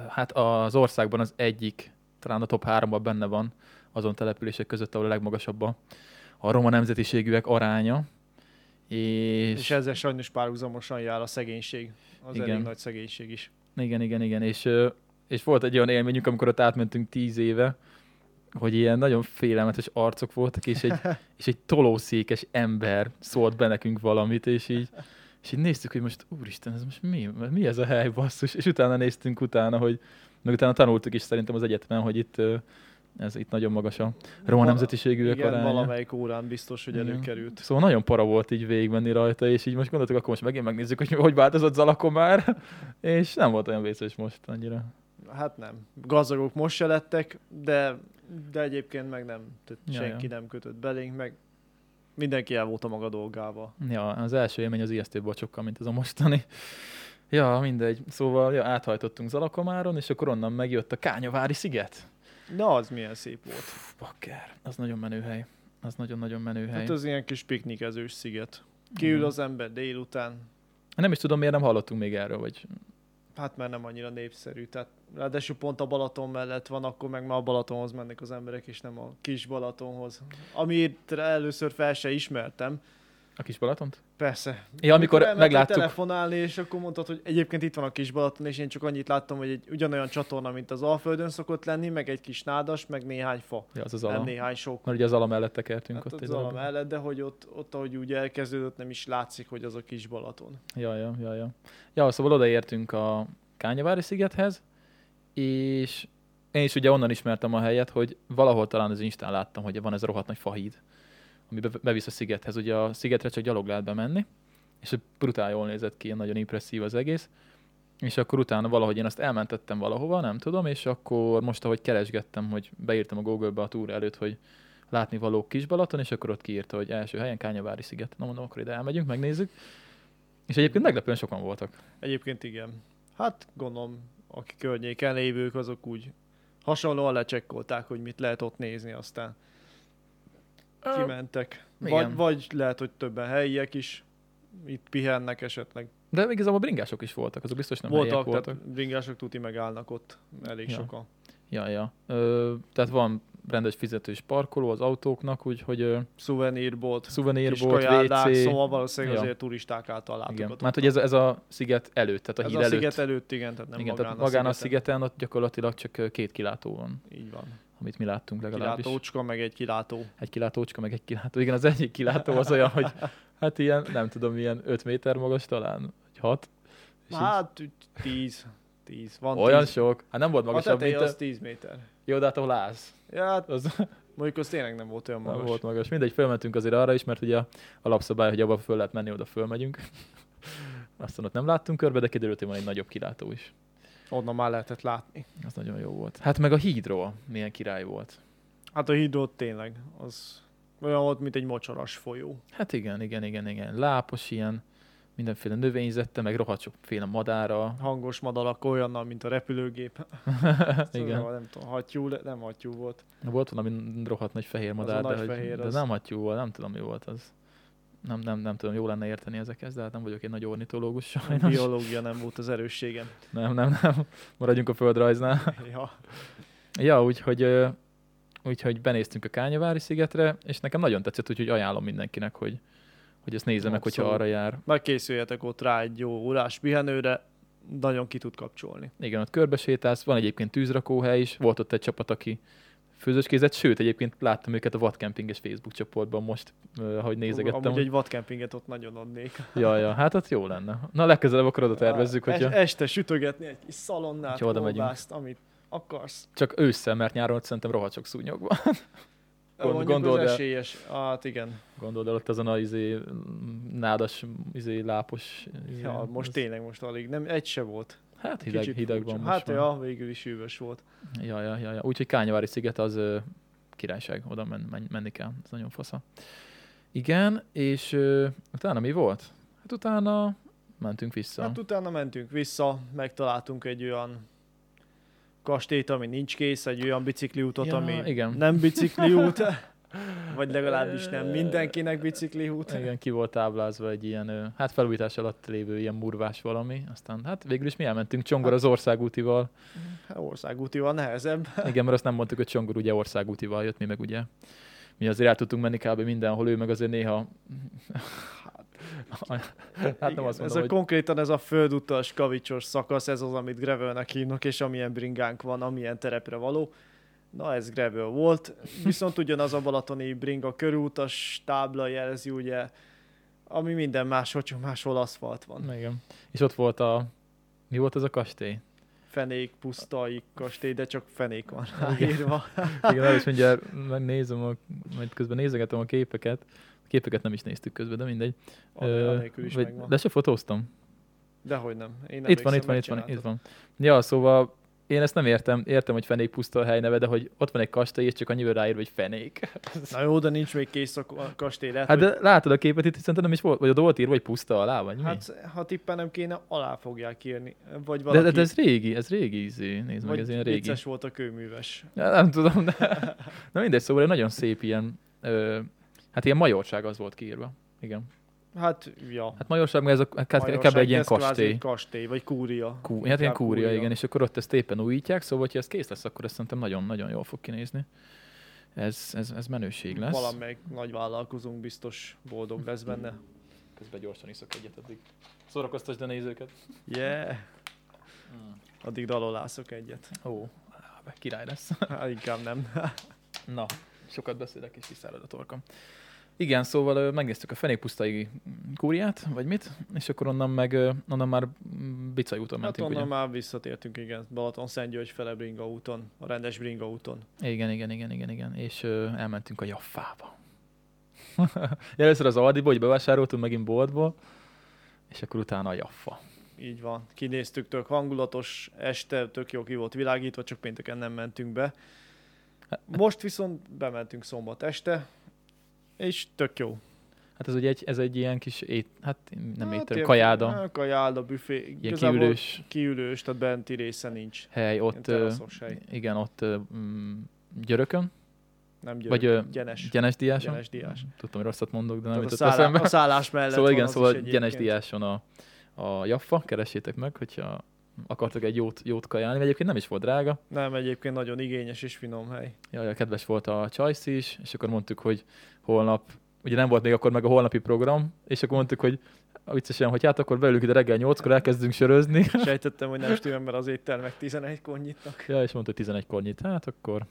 hát az országban az egyik, talán a top 3-ban benne van azon települések között, ahol a legmagasabb a, a roma nemzetiségűek aránya. És, És ezzel sajnos párhuzamosan jár a szegénység. Az Igen. elég nagy szegénység is. Igen, igen, igen. És, és volt egy olyan élményünk, amikor ott átmentünk tíz éve, hogy ilyen nagyon félelmetes arcok voltak, és egy, és egy tolószékes ember szólt be nekünk valamit, és így, És így néztük, hogy most úristen, ez most mi, mi ez a hely basszus, és utána néztünk utána, hogy meg utána tanultuk is szerintem az egyetemen, hogy itt ez itt nagyon magas a roma nemzetiségűek Igen, aránya. valamelyik órán biztos, hogy előkerült. Szóval nagyon para volt így végigmenni rajta, és így most gondoltuk, akkor most megint megnézzük, hogy hogy változott Zalakon már, és nem volt olyan vészes most annyira. Hát nem. Gazdagok most se lettek, de, de egyébként meg nem. Tehát Ja, senki nem kötött belénk, meg mindenki el volt a maga dolgával. Ja, az első élmény az ijesztőbb sokkal, mint ez a mostani. Ja, mindegy. Szóval ja, áthajtottunk Zalakomáron, és akkor onnan megjött a Kányavári sziget. Na, az milyen szép volt. Pff, bakker, az nagyon menő hely. Az nagyon-nagyon menő hely. Hát az ilyen kis piknikezős sziget. Kiül Igen. az ember délután, Nem is tudom, miért nem hallottunk még erről, vagy hát mert nem annyira népszerű. Tehát ráadásul pont a Balaton mellett van, akkor meg már a Balatonhoz mennek az emberek, és nem a kis Balatonhoz. Amit először fel se ismertem. A kis Balatont? Persze. Ja, amikor elmentél megláttuk. telefonálni, és akkor mondtad, hogy egyébként itt van a kis Balaton, és én csak annyit láttam, hogy egy ugyanolyan csatorna, mint az Alföldön szokott lenni, meg egy kis nádas, meg néhány fa. Ja, az az ala. néhány sok. Mert ugye az ala mellett tekertünk Hát ott az ala mellett, de hogy ott, ott, ahogy úgy elkezdődött, nem is látszik, hogy az a kis Balaton. Ja, ja, ja, ja. Ja, szóval odaértünk a Kányavári szigethez, és én is ugye onnan ismertem a helyet, hogy valahol talán az Instán láttam, hogy van ez a rohadt nagy fahíd, ami be- bevisz a szigethez. Ugye a szigetre csak gyalog lehet bemenni, és brutál jól nézett ki, nagyon impresszív az egész. És akkor utána valahogy én azt elmentettem valahova, nem tudom, és akkor most, ahogy keresgettem, hogy beírtam a Google-be a túra előtt, hogy látni való Kisbalaton, és akkor ott kiírta, hogy első helyen Kányavári sziget. Na mondom, akkor ide elmegyünk, megnézzük. És egyébként meglepően sokan voltak. Egyébként igen. Hát gondolom, aki környéken lévők, azok úgy hasonlóan lecsekkolták, hogy mit lehet ott nézni, aztán kimentek. Vagy, vagy lehet, hogy többen helyiek is itt pihennek esetleg. De igazából bringások is voltak, azok biztos nem voltak, voltak, voltak. tehát bringások tuti megállnak ott elég Ja. sokan. Ja, ja. Ö, tehát van rendes fizetős parkoló az autóknak, úgyhogy Szuvenírbolt, kis szuvenírbolt, WC. szóval valószínűleg Ja. azért turisták által Igen. látogatott. Mert hogy ez, a- ez a sziget előtt, tehát a ez híd a előtt. sziget előtt, igen, tehát nem igen, magán, tehát magán a szigeten. szigeten ott gyakorlatilag csak két kilátó van, Így van. Amit mi láttunk legalábbis. Kilátócska, meg egy kilátó. Egy kilátócska, meg egy kilátó. Igen, az egyik kilátó az olyan, hogy hát ilyen, nem tudom, milyen 5 méter magas talán, vagy 6. És így, Hát, úgy 10. 10. Van olyan 10. sok. Hát nem volt A magasabb, teteje mint a... az 10 méter. Jó, de hát ahol állsz. Ja, hát Az mondjuk az tényleg nem volt olyan nem magas. volt magas. Mindegy, fölmentünk azért arra is, mert ugye a alapszabály, hogy abba föl lehet menni, oda fölmegyünk. Aztán ott nem láttunk körbe, de kiderült, hogy van egy nagyobb kilátó is. Onnan már lehetett látni. Az nagyon jó volt. Hát meg a hídról milyen király volt. Hát a hídról tényleg, az olyan volt, mint egy mocsaras folyó. Hát igen, igen, igen, igen. Lápos ilyen, mindenféle növényzette, meg rohadt sokféle madára. Hangos madarak olyannal, mint a repülőgép. igen. Szóval nem tudom, hattyú, nem hattyú volt. Volt valami rohadt nagy fehér madár, nagy de, hogy, fehér, de az- nem hattyú volt, nem tudom mi volt az. Nem, nem, nem tudom, jó lenne érteni ezekhez, de hát nem vagyok egy nagy ornitológus sajnos. Biológia nem volt az erősségem. Nem, nem, nem. Maradjunk a földrajznál. Ja. Ja, úgyhogy, úgyhogy benéztünk a Kányavári szigetre, és nekem nagyon tetszett, úgyhogy ajánlom mindenkinek, hogy, hogy ezt nézze meg, hogyha arra jár. Megkészüljetek ott rá egy jó órás pihenőre, nagyon ki tud kapcsolni. Igen, ott körbesétálsz, van egyébként tűzrakóhely is, volt ott egy csapat, aki főzőskézett, sőt, egyébként láttam őket a vadkempinges Facebook csoportban most, ö, ahogy nézegettem. Amúgy egy vadkempinget ott nagyon adnék. Ja, ja, hát ott jó lenne. Na, legközelebb akkor oda tervezzük, Es- hogyha Este sütögetni egy kis szalonnát, oda kolbászt, amit akarsz. csak ősszel, mert nyáron szerintem rohadt sok szúnyog van. Gond- gondold az el. esélyes. Hát igen. Gondold el ott azon a izé, nádas, izé, lápos. Izé, Ja, most az- tényleg most alig. Nem, egy se volt. Hát hideg, Kicsit hideg furcsa. van most Hát már. ja, végül is hűvös volt. Ja, ja, ja, ja. Úgyhogy Kányavári sziget az ö, királyság, oda men, men, menni kell, ez nagyon fasza. Igen, és ö, utána mi volt? Hát utána mentünk vissza. Hát utána mentünk vissza, megtaláltunk egy olyan kastélyt, ami nincs kész, egy olyan bicikliútot, Ja, ami igen. nem bicikliút, vagy legalábbis nem mindenkinek bicikliút. Igen, ki volt táblázva egy ilyen, hát felújítás alatt lévő ilyen murvás valami, aztán hát végül is mi elmentünk Csongor az országútival. Hát országútival nehezebb. Igen, mert azt nem mondtuk, hogy Csongor ugye országútival jött, mi meg ugye mi azért el tudtunk menni kb. mindenhol, ő meg azért néha... hát nem Igen, azt ez mondom, a hogy... konkrétan ez a földutas kavicsos szakasz, ez az, amit gravelnek hívnak, és amilyen bringánk van, amilyen terepre való. Na, ez gravel volt. Viszont ugyanaz a balatoni bringa körútas tábla jelzi ugye Ami minden máshol, csak máshol aszfalt van. Igen. És ott volt a... Mi volt ez a kastély? Fenék, pusztai kastély, de csak fenék van Igen. ráírva. Igen, el is mindjárt megnézem, a, majd közben nézegetem a képeket. A képeket nem is néztük közben, de mindegy. Anélkül is vagy- megvan. De se fotóztam. Dehogy nem. Én nem Itt van, itt van, itt van, itt van. Ja, szóval én ezt nem értem, értem, hogy fenék puszta a helyneve, de hogy ott van egy kastély, és csak annyival ráírva, hogy fenék. Na jó, de nincs még kész a a kastély. Lehet, Hát hogy- de látod a képet itt, szerintem nem is volt, vagy oda volt írva, hogy puszta alá, vagy mi? Hát, ha tippen nem kéne, alá fogják írni. Vagy valaki, de, de, ez régi, ez régi izé, nézd meg, vagy ez ilyen régi. vicces volt a kőműves. Ja, nem tudom, de na mindegy, szóval nagyon szép ilyen, ö, hát ilyen majorság az volt kiírva. Igen. Hát, ja. Hát majorság, ez a, hát. Majorság, egy ilyen kastély. egy kastély, vagy kúria. Kú, hát ilyen Inkább kúria, igen, és akkor ott ezt éppen újítják, szóval, ha ez kész lesz, akkor ez szerintem nagyon-nagyon jól fog kinézni. Ez, ez, ez menőség lesz. Valamelyik nagy vállalkozónk biztos boldog lesz benne. Közben gyorsan iszok egyet addig. Szórakoztasd a nézőket. Yeah. Addig dalolászok egyet. Ó, király lesz. Hát inkább nem. Na, sokat beszélek és kiszárad a torkam. Igen, szóval megnéztük a fenékpusztai kúriát, vagy mit, és akkor onnan meg, onnan már Bicai úton Hát mentünk, onnan ugye? már visszatértünk, igen. Balaton Szentgyörgy fele Bringa úton, a rendes Bringa úton. Igen, igen, igen, igen, igen. És ö, elmentünk a Jaffába. Először az Aldiba, hogy bevásároltunk megint boltból, és akkor utána a Jaffa. Így van. Kinéztük, tök hangulatos este, tök jó ki volt világítva, csak pénteken nem mentünk be. Most viszont bementünk szombat este, és tök jó. Hát ez ugye egy, ez egy ilyen kis ét, hát nem Hát étel, kajáda, hát Kajáda, büfé. ilyen Igazából kiülős Kiülős, tehát benti része nincs. hely, Ott, hely. igen, ott mm, Györökön, Nem gyerek, vagy ö, gyenes. Gyenes Diáson. Gyenes Diás. Tudtam, hogy rosszat mondok, de nem jutott szállá, eszembe. a szállás mellett Szóval igen, szóval Gyenes. Diáson a, a Jaffa, keressétek meg, hogyha akartok egy jót, jót kajálni, egyébként nem is volt drága. Nem, egyébként nagyon igényes és finom hely. Jaj, kedves volt a Csajci is, és akkor mondtuk, hogy holnap, ugye nem volt még akkor meg a holnapi program, és akkor mondtuk, hogy viccesen, hogy hát akkor beülünk ide reggel 8-kor, elkezdünk sörözni. Sejtettem, hogy nem stimmel, mert az éttermek 11-kor nyitnak. ja, és mondta, hogy 11-kor nyit, hát akkor,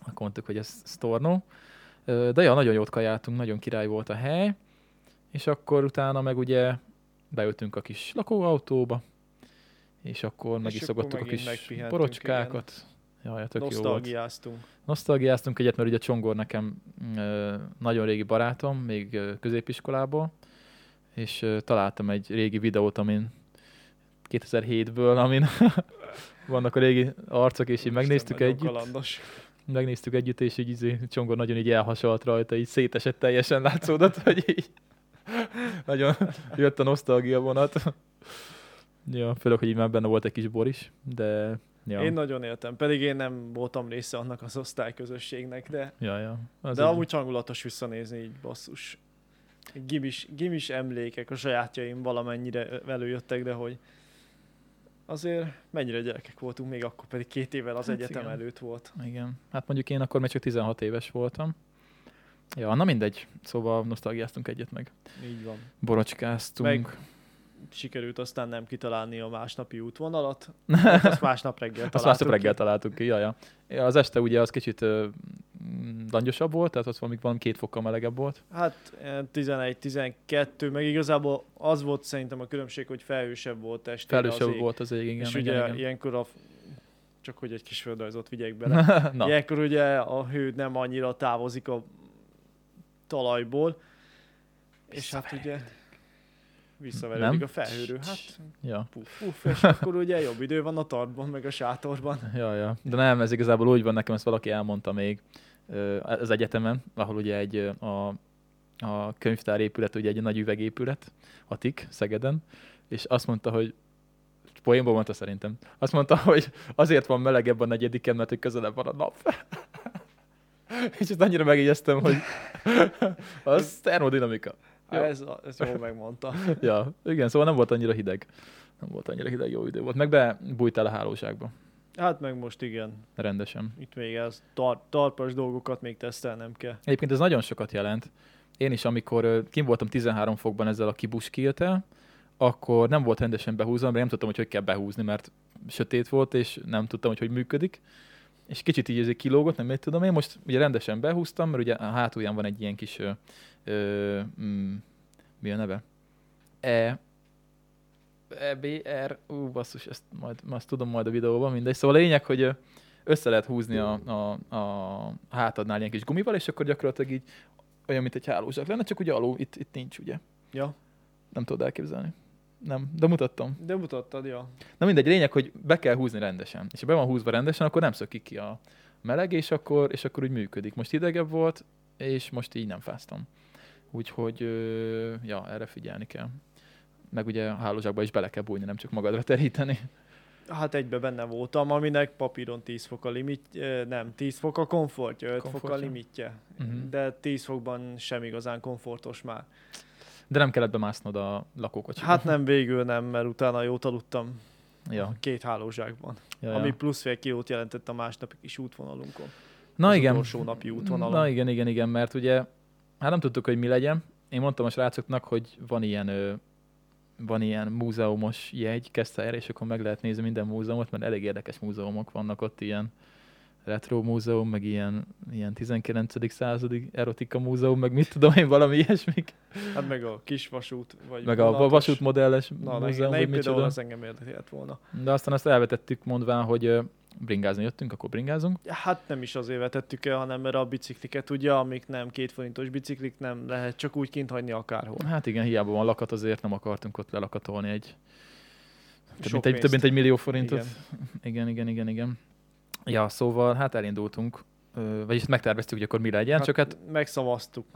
akkor mondtuk, hogy ez sztornó. De ja, nagyon jót kajáltunk, nagyon király volt a hely, és akkor utána meg ugye beültünk a kis lakóautóba, és akkor meg És is akkor a kis borocskákat. Jaj, tök jó volt. Nosztalgiáztunk. Egyet, mert ugye Csongor nekem ö, nagyon régi barátom, még ö, középiskolából, és ö, találtam egy régi videót, amin 2007-ből, amin vannak a régi arcok, és így megnéztük együtt, Kalandos. megnéztük együtt, és így izé, Csongor nagyon így elhasalt rajta, így szétesett teljesen látszódott, hogy így nagyon jött a nosztalgia vonat. Ja, főleg, hogy így már benne volt egy kis bor is, de ja, Én nagyon éltem, pedig én nem voltam része annak az osztályközösségnek, de, ja, ja. Az de így- amúgy hangulatos visszanézni így basszus. Gimis, gimis emlékek a sajátjaim valamennyire előjöttek, de hogy azért mennyire gyerekek voltunk még akkor, pedig két évvel az Hát egyetem igen. előtt volt. Igen. Hát mondjuk én akkor még csak 16 éves voltam. Ja, na mindegy. Szóval nosztalgiáztunk egyet meg. Így van. Borocskáztunk. Meg- Sikerült aztán nem kitalálni a másnapi útvonalat. Azt másnap reggel Azt másnap találtuk reggel találtuk ki, ja, ja. Az este ugye az kicsit mm, langyosabb volt, tehát ott valami, valami két fokkal melegebb volt. Hát ilyen 11-12, meg igazából az volt szerintem a különbség, hogy felhősebb volt estére az Felősebb ég. volt az ég, igen. és igen, ugye igen. ilyenkor a csak hogy egy kis földrajzot vigyek bele. na, Ilyenkor ugye a hő nem annyira távozik a talajból, és hát ugye visszaverődik a felhőről. Hát ja. puf, puf, és akkor ugye jobb idő van a tartban, meg a sátorban. Ja, ja. De nem, ez igazából úgy van, nekem ezt valaki elmondta még az egyetemen, ahol ugye egy a, a könyvtár épület, ugye egy nagy üvegépület, a TIK, Szegeden, és azt mondta, hogy poénból mondta szerintem. Azt mondta, hogy azért van melegebb a negyediken, mert hogy közelebb van a nap. és ezt annyira megjegyeztem, hogy az termodinamika. Jó. Ez, ez jól megmondta. Ja, igen, szóval nem volt annyira hideg. Nem volt annyira hideg, jó idő volt. Meg bebújtál a hálózsákba. Hát meg most igen, Rendesen. itt még ez tar- talpas dolgokat még tesztelnem kell. Egyébként ez nagyon sokat jelent. Én is, amikor kim voltam 13 fokban ezzel a kibuskiltel, akkor nem volt rendesen behúzva, mert nem tudtam, hogy hogy kell behúzni, mert sötét volt, és nem tudtam, hogy hogy működik. És kicsit így kilógott, nem mit tudom én. Most ugye rendesen behúztam, mert ugye a hátulján van egy ilyen kis ö, ö, mm, mi a neve? E, EBR, ú, basszus, ezt majd, azt tudom majd a videóban, mindegy. Szóval a lényeg, hogy össze lehet húzni a, a, a hátadnál ilyen kis gumival, és akkor gyakorlatilag így olyan, mint egy hálózsák lenne, csak ugye alul, itt, itt nincs, ugye. Ja, Nem tudod elképzelni. Nem, de mutattam. de mutattad, ja. Na mindegy, lényeg, hogy be kell húzni rendesen. És ha be van húzva rendesen, akkor nem szökik ki a meleg, és akkor, és akkor úgy működik. Most hidegebb volt, és most így nem fáztam. Úgyhogy, ja, erre figyelni kell. Meg ugye a hálózsákba is bele kell bújni, nem csak magadra teríteni. Hát egybe benne voltam, aminek papíron 10 fok a limit, nem, 10 fok a komfortja, 5 fok a Komfortja. limitje. Mhm. De 10 fokban sem igazán komfortos már. De nem kellett bemásznod a lakókocsiba. Hát nem, végül nem, mert utána jót aludtam Ja, két hálózsákban. ja, Ami ja. plusz fél kilót jelentett a másnapi kis útvonalunkon. Na az igen. utolsó napi útvonalon. Na igen, igen, igen, mert ugye hát nem tudtuk, hogy mi legyen. Én mondtam a srácoknak, hogy van ilyen, van ilyen múzeumos jegy, kezdte erre, és akkor meg lehet nézni minden múzeumot, mert elég érdekes múzeumok vannak ott, ilyen retro múzeum, meg ilyen, ilyen 19. századi erotika múzeum, meg mit tudom én, valami ilyesmik. Hát meg a kis vasút, vagy Meg a vonatos. vasútmodelles Na, múzeum, ne, ne, például az engem érdekelt volna. De aztán azt elvetettük mondván, hogy bringázni jöttünk, akkor bringázunk. Hát nem is azért vetettük el, hanem mert a bicikliket, ugye, amik nem két forintos biciklik, nem lehet csak úgy kint hagyni akárhol. Hát igen, hiába van lakat, azért nem akartunk ott lelakatolni egy több, mint egy, több mint egy millió forintot. Igen. Igen, igen, igen, igen. Ja, szóval hát elindultunk, vagyis megterveztük, hogy akkor mi legyen, hát, csak hát Megszavaztuk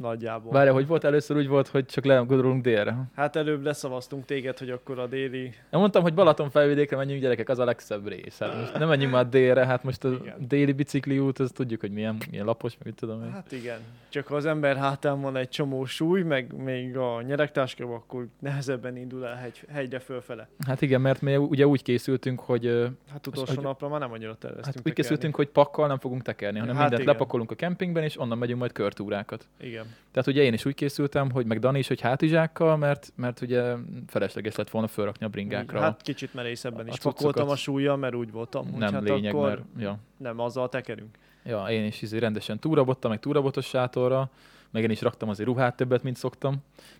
nagyjából. várja, hogy volt először úgy volt, hogy csak legondolunk délre. Hát előbb leszavaztunk téged, hogy akkor a déli... Én mondtam, hogy Balaton felvidékre menjünk gyerekek, az a legszebb rész. Hát most nem menjünk már délre, hát most a Igen. déli bicikli út, az tudjuk, hogy milyen, milyen lapos, meg mit tudom én. Hát igen. Csak ha az ember hátán van egy csomó súly, meg még a nyeregtáskában, akkor nehezebben indul el hegy, hegyre fölfele. Hát igen, mert mi ugye úgy készültünk, hogy Hát utolsó hogy- napra már nem annyira terveztünk hát úgy tekerni. készültünk, hogy pakkal nem fogunk tekerni, hanem Hát mindent igen. lepakolunk a kempingben, és onnan megyünk majd körtúrákat. Igen. Tehát ugye én is úgy készültem, hogy meg Dani is, hogy hátizsákkal, mert, mert ugye felesleges lett volna fölrakni a bringákra. Hát kicsit merészebben a is cuccokat. pakoltam a súlyjal, mert úgy voltam, hogy nem hát lényeg, akkor mert ja, nem azzal tekerünk. ja, én is izé rendesen túrabotta, meg túrabotos sátorra, meg én is raktam azért ruhát többet, mint szoktam,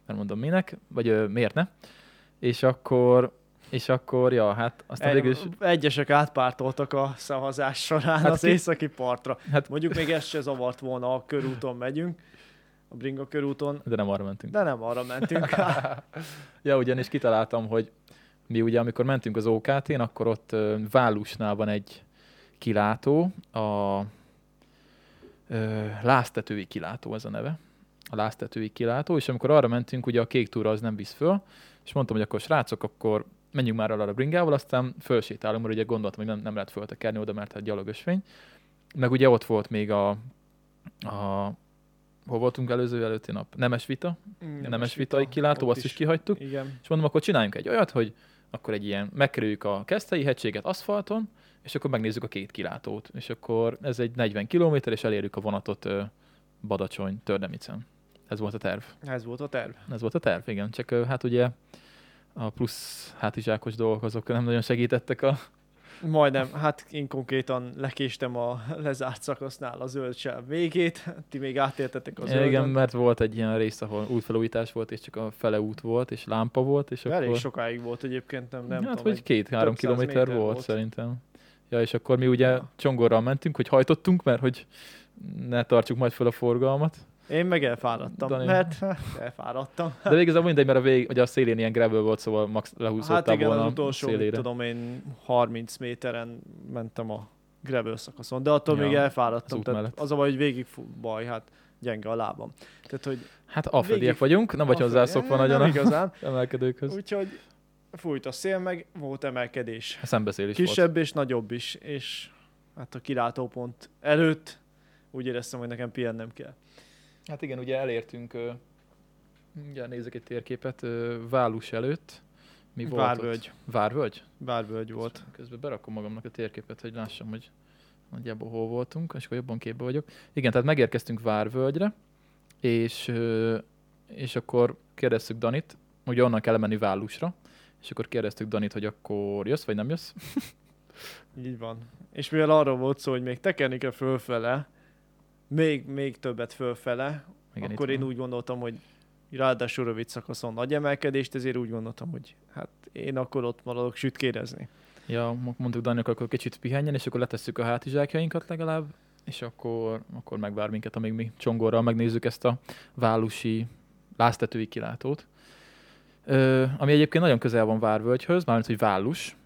mert mondom minek, vagy ö, miért ne. És akkor, és akkor, ja, hát aztán végül is, Egyesek átpártoltak a szavazás során hát az ki- északi partra. Hát- Mondjuk még ez se zavart volna, a körúton megyünk, a Bringa körúton, de nem arra mentünk. de nem arra mentünk. Ja, ugyanis kitaláltam, hogy mi ugye, amikor mentünk az OKT-n, akkor ott Válusnál van egy kilátó, a ö, Láztetői kilátó ez a neve. A Láztetői kilátó, és amikor arra mentünk, ugye a kék túra az nem visz föl, és mondtam, hogy akkor srácok, akkor menjünk már arra a bringával, aztán fölsétálunk, mert ugye gondoltam, hogy nem, nem lehet föltekerni oda, mert hát gyalogösvény. Meg ugye ott volt még a, a hol voltunk előző előtti nap? Nemes vita, Mm, nemes vitai kilátó, ott azt is kihagytuk. Igen. És mondom, akkor csináljunk egy olyat, hogy akkor egy ilyen, megkerüljük a Keszthelyi hegységet aszfalton, és akkor megnézzük a két kilátót. És akkor ez egy 40 km, és elérjük a vonatot Badacsony, Tördemicen. Ez volt a terv. Ez volt a terv. Ez volt a terv, igen. Csak hát ugye a plusz hátizsákos dolgok azok nem nagyon segítettek a... Majdnem, hát én konkrétan lekéstem a lezárt szakasznál a zöld sáv végét, ti még átértetek a zöldön. igen, mert volt egy ilyen rész, ahol útfelújítás volt, és csak a fele út volt, és lámpa volt, és Elég akkor... sokáig volt egyébként, nem, nem hát, tudom. egy- két-három kilométer méter volt, volt. szerintem. Ja, és akkor mi ugye Ja. csongorral mentünk, hogy hajtottunk, mert hogy ne tartsuk majd fel a forgalmat. Én meg elfáradtam, Dani. mert elfáradtam. De végül mindegy, mert a, vég, vagy a szélén ilyen gravel volt, szóval max lehúzottál Hát igen, volna az utolsó, szélére. tudom én, 30 méteren mentem a gravel szakaszon, de attól Ja, még az elfáradtam. út Tehát mellett. az a baj, hogy végig baj, hát gyenge a lábam. Tehát, hogy Hát alföldiek végig- vagyunk, nem vagy hozzászokva nagyon igazán. emelkedőkhöz. Úgyhogy fújt a szél, meg volt emelkedés. A szembeszélés volt. Kisebb és nagyobb is, és hát a kilátópont előtt úgy éreztem, hogy nekem pihennem kell. Hát igen, ugye elértünk, ugye nézek egy térképet, Válus előtt. Mi volt Várvölgy. Ott? Várvölgy? Várvölgy volt. Közben berakom magamnak a térképet, hogy lássam, hogy nagyjából hol voltunk, és akkor jobban képbe vagyok. Igen, tehát megérkeztünk Várvölgyre, és, és akkor kérdeztük Danit, ugye onnan kell menni Válusra, és akkor kérdeztük Danit, hogy akkor jössz, vagy nem jössz? Így van. És mivel arról volt szó, hogy még tekerni kell fölfele, még, még többet fölfele, Igen, akkor én van. úgy gondoltam, hogy ráadásul rövid szakaszon nagy emelkedést, ezért úgy gondoltam, hogy hát én akkor ott maradok sütkérezni. Ja, mondtuk Daniel, akkor kicsit pihenjen, és akkor letesszük a hátizsákjainkat legalább, és akkor, akkor megvár minket, amíg mi csongorral megnézzük ezt a válusi láztetői kilátót. Ö, ami egyébként nagyon közel van Várvölgyhöz, mármint, hogy Vállus.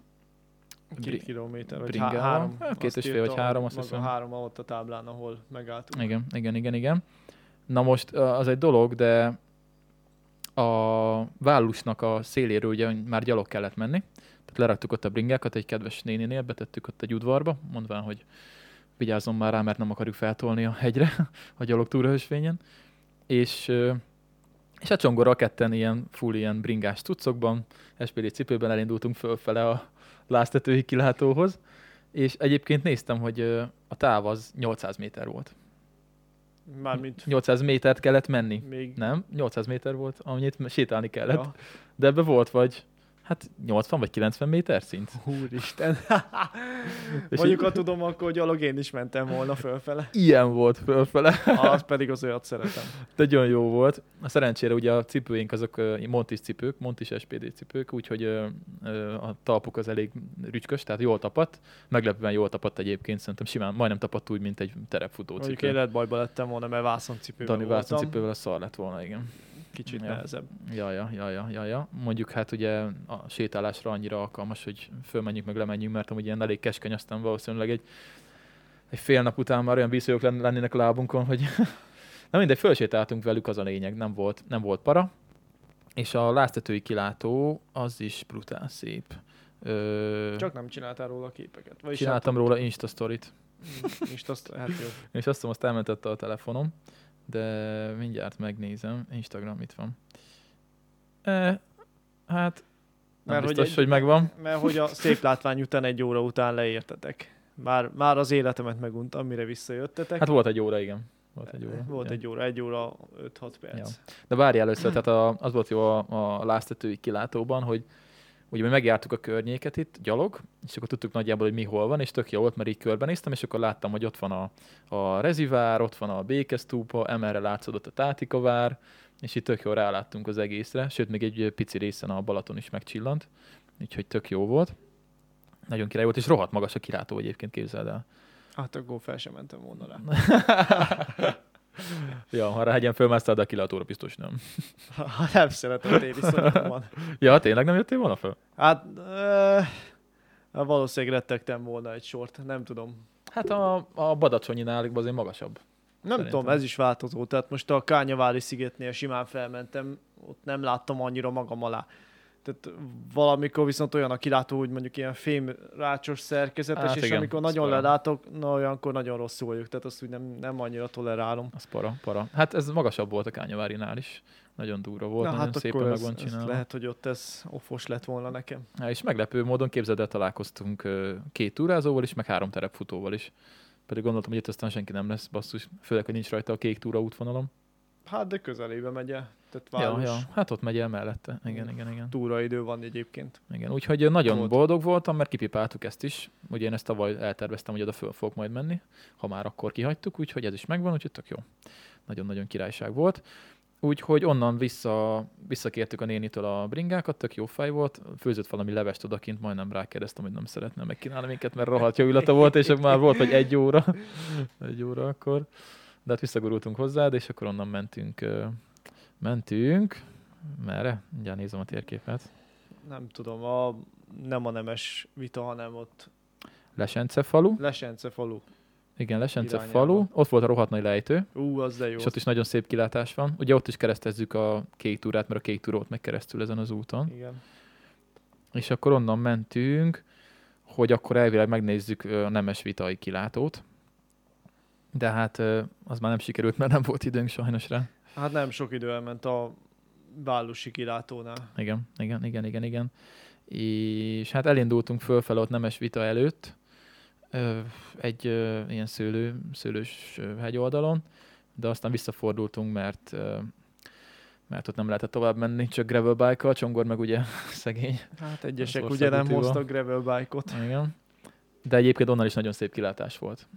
Két kilométer, vagy Bringával. há- három. Hát két és fél, vagy három, azt hiszem. három ott a táblán, ahol megálltunk. Igen, igen, igen, igen. Na most az egy dolog, de a Vállusnak a széléről ugye már gyalog kellett menni. Tehát leraktuk ott a bringákat egy kedves néninél, betettük ott egy udvarba, mondván, hogy vigyázzon már rá, mert nem akarjuk feltolni a hegyre a gyalog túraösvényen. És, és a csongorral ketten ilyen full ilyen bringás cuccokban, SPD cipőben elindultunk fölfele a láztetői kilátóhoz, és egyébként néztem, hogy a táv az 800 méter volt. Mármint 800 métert kellett menni. még... Nem, 800 méter volt, amennyit sétálni kellett. Ja. De ebbe volt vagy, hát 80 vagy 90 méter szint. Úristen. Mondjuk, ha tudom, akkor gyalog én is mentem volna fölfele. Ilyen volt fölfele. Az pedig az olyat szeretem. Nagyon jó volt. Szerencsére ugye a cipőink azok Montis cipők, Montis SPD cipők, úgyhogy a talpuk az elég rücskös, tehát jól tapadt. Meglepően jól tapadt egyébként, szerintem simán majdnem tapadt úgy, mint egy terepfutó Mondjuk cipő. én lehet bajba lettem volna, mert vászoncipőben Dani voltam. Vászon cipővel a szar lett volna, igen. Kicsit Ja. nehezebb. Ja, ja, ja, ja, ja, ja. Mondjuk hát ugye a sétálásra annyira alkalmas, hogy fölmenjünk meg lemenjünk, mert amúgy ilyen elég keskeny, aztán valószínűleg egy, egy fél nap után már olyan len- lennének a lábunkon, hogy na mindegy, fölsétáltunk velük, az a lényeg, nem volt, nem volt para. És a láztetői kilátó az is brutál szép. Ö, Csak nem csináltál róla képeket. Vagyis csináltam róla Insta sztorit, hát- Most azt, hát jó. és azt hiszem, azt elmentette a telefonom, de mindjárt megnézem. Instagram itt van. E, hát nem Mert hogy biztos, egy- hogy megvan. Mert hogy a szép látvány után egy óra után leértetek. Már, már az életemet meguntam, mire visszajöttetek. Hát volt egy óra, igen. Volt egy óra. Volt ja. egy óra, egy óra, 5-6 perc. Ja. De várj először, tehát a, az volt jó a, a láztetői kilátóban, hogy ugye mi megjártuk a környéket itt, gyalog, és akkor tudtuk nagyjából, hogy mi hol van, és tök jó volt, mert így körbenéztem, és akkor láttam, hogy ott van a, a Rezivár, ott van a Békesztúpa, emerre látszódott a Tátikavár, és itt tök jó ráláttunk az egészre, sőt, még egy pici részen a Balaton is megcsillant, úgyhogy tök jó volt. Nagyon király volt, és rohadt magas a kilátó egyébként, képzeld el. Hát akkor fel sem mentem volna rá. Ja, ha ráhegyen fölmásztál, de a kilátóra biztos nem. Ha nem szeretem, van. Ja, tényleg nem jöttél volna fel? Hát ö, valószínűleg rettegtem volna egy sort, nem tudom. Hát a, a Badacsonyi azért magasabb. Nem Szerintem. tudom, ez is változó. Tehát most a Kányavári szigetnél simán felmentem, ott nem láttam annyira magam alá. Tehát valamikor viszont olyan a kilátó, hogy mondjuk ilyen fém rácsos szerkezetes, Hát és igen, amikor nagyon para. lelátok, na olyankor nagyon rosszul vagyok, tehát azt úgy nem, nem annyira tolerálom. Az para, para. Hát ez magasabb volt a Kányavárinál is. Nagyon durva volt, Na nagyon hát szépen meg van csinálva. lehet, hogy ott ez offos lett volna nekem. Ja, és meglepő módon képzeld el, találkoztunk két túrázóval is, meg három terepfutóval is. Pedig gondoltam, hogy itt aztán senki nem lesz, basszus. Főleg, hogy nincs rajta a kék túra útvonalom. Hát de közelébe megy el. Tehát Ja, város ja, hát ott megy el mellette. Igen, igen, igen. túraidő van egyébként. igen. Úgyhogy nagyon Volt. boldog voltam, mert kipipáltuk ezt is. Ugye én ezt tavaly elterveztem, hogy oda föl fogok majd menni, ha már akkor kihagytuk, úgyhogy ez is megvan, úgyhogy tök jó. Nagyon-nagyon királyság volt. Úgyhogy onnan vissza, visszakértük a nénitől a bringákat, tök jó fej volt, főzött valami levest odakint, majdnem rákérdeztem, hogy nem szeretne megkínálni minket, mert rohadt jó illata volt, és már volt, hogy egy óra, egy óra akkor. De hát visszagurultunk hozzá, és akkor onnan mentünk, mentünk, merre? Mindjárt nézem a térképet. Nem tudom, a, nem a nemes vita, hanem ott Lesence falu, Lesence falu. igen, Lesence Irányába. falu, ott volt a rohadt nagy lejtő, Ú, az de jó. és ott is nagyon szép kilátás van. Ugye ott is keresztezzük a kék túrát, mert a kék túra ott meg keresztül ezen az úton. Igen. És akkor onnan mentünk, hogy akkor elvileg megnézzük a nemes vitai kilátót. De hát az már nem sikerült, mert nem volt időnk sajnos rá. Hát nem sok idő elment a Vállusi kilátónál. Igen, igen, igen, igen, igen. És hát elindultunk fölfele ott nemes vita előtt, egy ilyen szőlő, szőlős hegyoldalon, de aztán visszafordultunk, mert mert ott nem lehetett tovább menni, csak gravel bike Csongor meg ugye szegény. Hát egyesek ugye nem hoztak gravel bike-ot. Igen. De egyébként onnan is nagyon szép kilátás volt.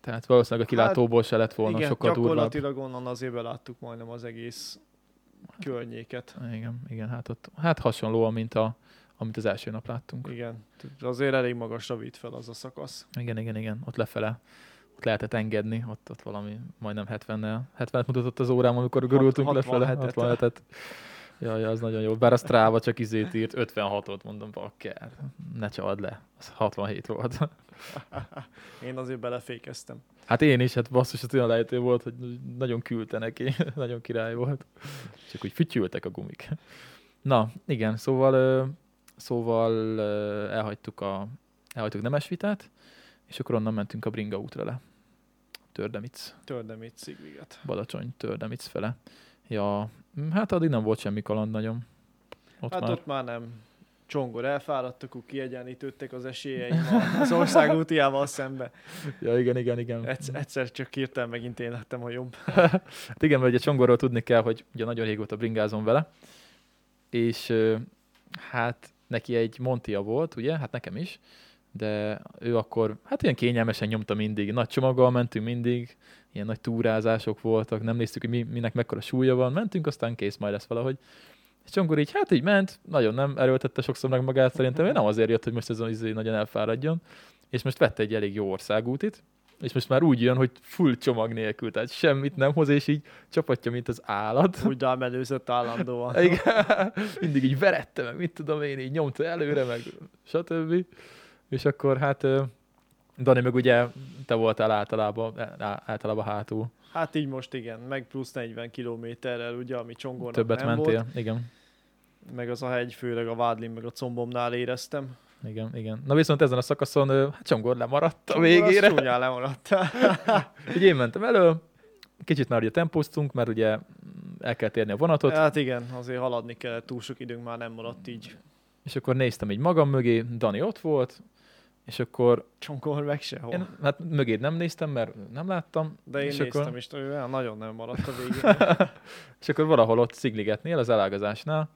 Tehát valószínűleg a kilátóból se lett volna Igen, sokkal durvább. gyakorlatilag onnan azért beláttuk majdnem az egész környéket. Igen, igen, hát ott, hát hasonlóan, mint a, amit az első nap láttunk. Igen, azért elég magasra vitt fel az a szakasz. Igen, igen, igen, ott lefele ott lehetett engedni, ott, ott valami majdnem 70-nel, 70 mutatott az órám, amikor gurultunk Hat- lefele, 67-et. 67-et. Ja, az nagyon jó. Bár a Strava csak izét írt, 56-ot mondom, bakker, ne csald le, az 67 volt. Én azért belefékeztem. Hát én is, hát basszus, az olyan lehető volt, hogy nagyon küldte neki, nagyon király volt. Csak úgy fütyültek a gumik. Na, igen, szóval, szóval elhagytuk a elhagytuk Nemesvitát, és akkor onnan mentünk a Bringa útra le. Tördemic, Tördemét Szigviget. Badacsony, Tördemic fele. Ja, hát addig nem volt semmi kaland nagyon. Ott Hát már. ott már nem. Csongor elfáradtak, akkor kiegyenlítődtek az esélyeim az ország útjával szembe. Ja, igen, igen, igen. Egyszer, egyszer csak hirtelen megint én lettem a jobb. Hát igen, mert ugye Csongorról tudni kell, hogy ugye nagyon régóta bringázom vele, és hát neki egy Montia volt, ugye, hát nekem is, de ő akkor, hát ilyen kényelmesen nyomta mindig, nagy csomaggal mentünk mindig, ilyen nagy túrázások voltak, nem néztük, hogy mi, minek mekkora súlya van, mentünk, aztán kész majd lesz valahogy. És Csongor így, hát így ment, nagyon nem erőltette sokszor meg magát, szerintem ő nem azért jött, hogy most ez izé nagyon elfáradjon, és most vette egy elég jó országútit, és most már úgy jön, hogy full csomag nélkül, tehát semmit nem hoz, és így csapatja, mint az állat. Úgy rámelőzött állandóan. Igen, mindig így verette, meg mit tudom én, így nyomta előre, meg stb. És akkor hát Dani meg ugye te voltál általában, á- általában hátul. Hát így most igen, meg plusz 40 kilométerrel, ugye, ami Csongornak Többet nem mentél. volt. Igen, Meg az a hegy, főleg a Vádlin, meg a combomnál éreztem. igen, igen. Na viszont ezen a szakaszon hát Csongor lemaradt a végére. Csúnyán lemaradt. Így én mentem elő, kicsit már ugye tempóztunk, mert ugye el kell térni a vonatot, hát igen, azért haladni kellett, túl sok időnk már nem maradt így. és akkor néztem így magam mögé, Dani ott volt, akkor Csongor meg sehol. én hát mögéd nem néztem, mert nem láttam, De én és néztem, akkor- és olyan nagyon nem maradt a végén. És akkor valahol ott Szigligetnél, az elágazásnál,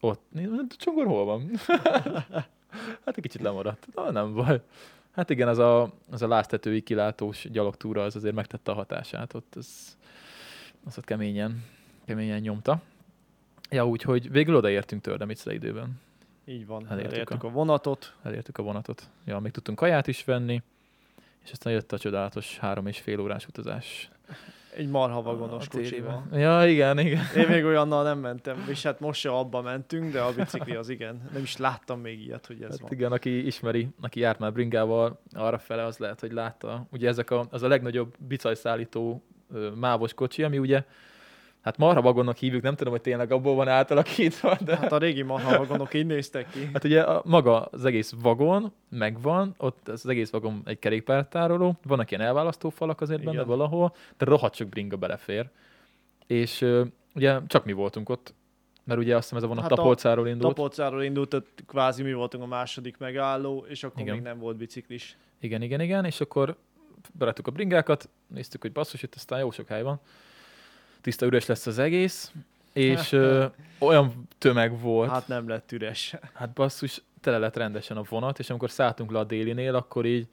ott, nézd, Csongor hol van? hát egy kicsit lemaradt. Na, nem baj. Hát igen, az a, az a láztetői kilátós gyalogtúra az azért megtette a hatását. Ott az, az ott keményen, keményen nyomta. Ja, úgyhogy végül odaértünk Tördemicre időben. Így van, Elértük elértük a- a vanatot. Elértük a vonatot. Ja, még tudtunk kaját is venni, és aztán jött a csodálatos három és fél órás utazás. Egy marha vagonos a kocsival. Ja, igen, igen. Én még olyannal nem mentem, és hát most se abba mentünk, de a bicikli az igen. Nem is láttam még ilyet, hogy ez Hát van. igen, aki ismeri, aki járt már bringával, arra fele az lehet, hogy látta. Ugye ezek a, az a legnagyobb bicajszállító mávos kocsi, ami ugye, hát marha vagonnak hívjuk, nem tudom, hogy tényleg abból van átalakítva, de Hát a régi marha vagonok így néztek ki. hát ugye a, maga az egész vagon megvan, ott az egész vagon egy kerékpártároló, vannak ilyen elválasztó falak azért benne Igen. valahol, de rohadt sok bringa belefér. És ugye csak mi voltunk ott, mert ugye azt hiszem ez a vonat Hát Tapolcáról indult. Tapolcáról indult, tehát kvázi mi voltunk a második megálló, és akkor Igen. még nem volt biciklis. Igen, igen, igen, és akkor beraktuk a bringákat, néztük, hogy basszus, itt aztán jó sok hely van. Tiszta üres lesz az egész, és ö, olyan tömeg volt, hát, Hát nem lett üres. hát basszus, tele lett rendesen a vonat, és amikor szálltunk le a délinél, akkor így,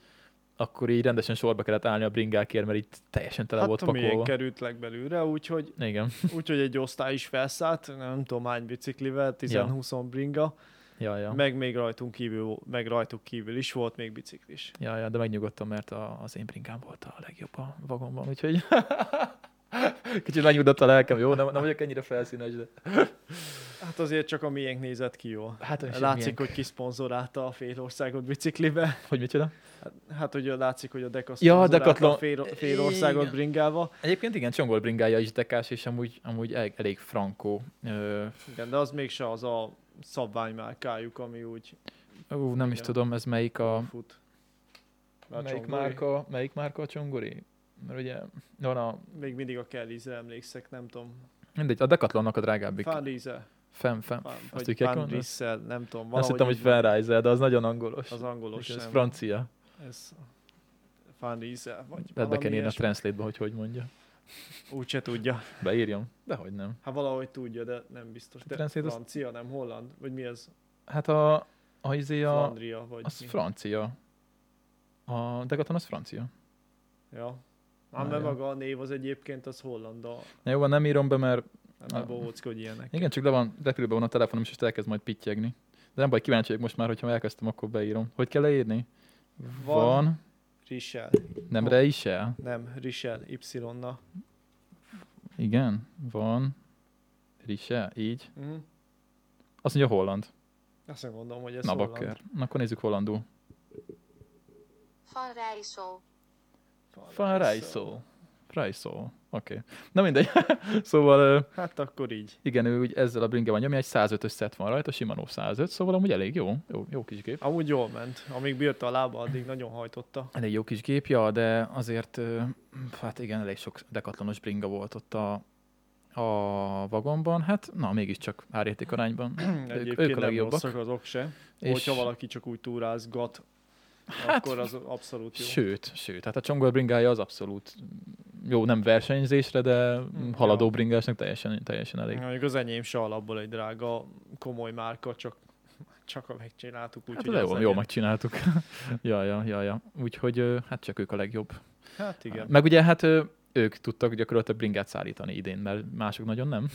akkor így rendesen sorba kellett állni a bringákért, mert így teljesen tele Hát volt pakolva. került legbelülre, úgyhogy, Igen, úgyhogy egy osztály is felszállt, nem tudom hány biciklivel, 10-20 bringa, ja, ja. meg még rajtunk kívül, meg rajtuk kívül is volt még biciklis. Ja, ja, de megnyugodtam, mert a, az én bringám volt a legjobb a vagonban, úgyhogy kicsit megnyugodott a lelkem, jó? Nem, nem vagyok ennyire felszínes, de... Hát azért csak a miénk nézett ki jól. Hát, Látszik, milyen- hogy kiszponzorálta a fél országot biciklibe. Hogy micsoda? Hát, hát hogy látszik, hogy a Decathlon Ja, a Decathlon. a fél, fél országot Igen. bringával. Egyébként igen, Csongol bringája is dekás, és amúgy, amúgy elég, elég frankó. Ö, Igen, de az mégse az a szabványmárkájuk, ami úgy ú, nem is Igen. tudom, ez melyik a... fut. A Melyik márka, melyik márka a Csongori? Mert ugye van a... Még mindig a Kellizre emlékszek, nem tudom. Mindegy, a Decathlonnak a drágábbik. Fanrize, Fem, fem. Fan, Azt úgy kell nem tudom. Azt hittem, hogy így. Fanriser, de az nagyon angolos. Az angolos ez francia. Ez Fanrize, vagy Lehet be kell írni a ilyesmi. translate-ba, hogy hogy mondja. Úgyse tudja. Beírjam? Dehogy nem. Hát valahogy tudja, de nem biztos. De Translate az- francia, nem holland? Vagy mi ez? Hát a... A izé a... Flandria, vagy Az mi? francia. A Decathlon az francia. Ja. Ám mert maga a név az egyébként az holland. A... Na jó, van, nem írom be, mert Nem Ah. bohóckodj ilyenek. Igen, csak le van, repülőben van a telefonom, és most elkezd majd pittyegni. De nem baj, kíváncsi vagyok most már, hogyha elkezdtem, akkor beírom. Hogy kell leírni? Van. Van. Richel. Nem Van. Reisel? Nem, Richel, Y-na. Igen, van. Risel, így. Mhm. Azt mondja holland. Azt nem mondom, hogy ez Na holland. bakker. Na akkor nézzük hollandul. Van Rijssel. Van Rijssel. Rijssel. Oké. Okay. Na mindegy. szóval Hát akkor így. igen, ő úgy ezzel a bringe van nyomja, egy 105-ös szett van rajta, Shimano 105, szóval amúgy elég jó, jó, jó kis gép. Amúgy jól ment. Amíg bírta a lába, addig nagyon hajtotta. Elég jó kis gép, ja, de azért, hát igen, elég sok dekatlanos bringa volt ott a, a vagonban. Hát, na, mégiscsak árérték arányban. Egyébként ők a nem legjobbak. rosszak azok se. És- Hogyha valaki csak úgy túrázgat, Hát, akkor az abszolút jó. Sőt, sőt, hát a csongol bringája az abszolút jó, nem versenyzésre, de Hm, haladó ja. bringásnak teljesen, teljesen elég. Mondjuk az enyém se alapból egy drága, komoly márka, csak, csak a megcsináltuk, Hát úgyhogy de az jó, legyen. jól megcsináltuk. ja, ja, ja, ja. Úgyhogy hát csak ők a legjobb. Hát igen. Meg ugye hát ők tudtak gyakorlatilag bringát szállítani idén, mert mások nagyon nem.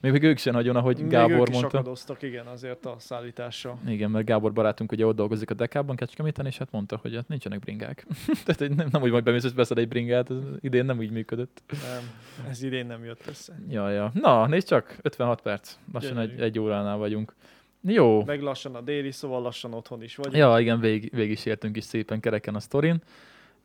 Még, még ők sem nagyon, ahogy Még Gábor ők is mondta. akadoztak, igen, azért a szállítással. Igen, mert Gábor barátunk ugye ott dolgozik a dekában Kecskeméten, és hát mondta, hogy hát nincsenek bringák. Tehát nem, nem úgy majd bemész, és veszed egy bringát, ez idén nem úgy működött. Nem, ez idén nem jött össze. Ja, ja. Na, nézd csak, 56 perc. Lassan egy, Gyönyörű. egy óránál vagyunk. Jó. Meg lassan a déli, szóval lassan otthon is vagy. Ja, igen, végig, végig is értünk is szépen kereken a sztorin,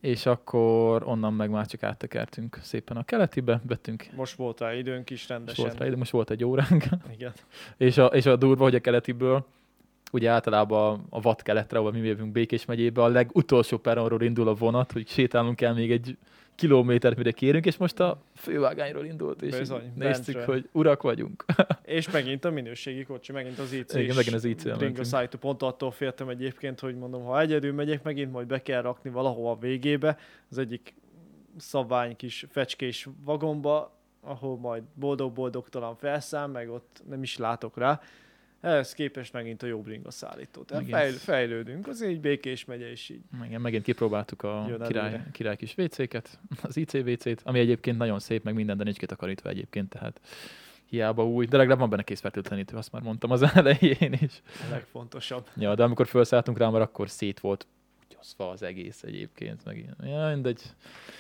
és akkor onnan meg már csak áttekertünk szépen a keletibe, vettünk, Most volt rá időnk is most rendesen. volt, rá, ide, most volt egy óránk, Igen. és a, és a durva, hogy a keletiből, ugye általában a vad keletre, ahol mi jövünk Békés megyébe, a legutolsó peronról indul a vonat, hogy sétálnunk kell még egy kilométert, mire kérünk, és most a fővágányról indult, és Bizony, néztük, bentre. hogy urak vagyunk. És megint a minőségi kocsi, megint az IC Igen, megint az IC-el Ringo. Saito pont attól féltem egyébként, hogy mondom, ha egyedül megyek, megint majd be kell rakni valahova a végébe, az egyik szabvány kis fecskés vagomba, ahol majd boldog-boldogtalan felszáll, meg ott nem is látok rá. Ehhez képest megint a jobb ringa szállító. Tehát fejl, fejlődünk, az így békés megye is így. Igen, megint kipróbáltuk a Jön király, előre. király kis WC-ket, az ICVC-t, ami egyébként nagyon szép, meg minden, de nincs kitakarítva egyébként, tehát hiába új, de legalább van benne készfertőtlenítő, azt már mondtam az elején is. A legfontosabb. Ja, de amikor felszálltunk rá, már akkor szét volt gyaszva az egész egyébként, meg ilyen. Ja, mindegy.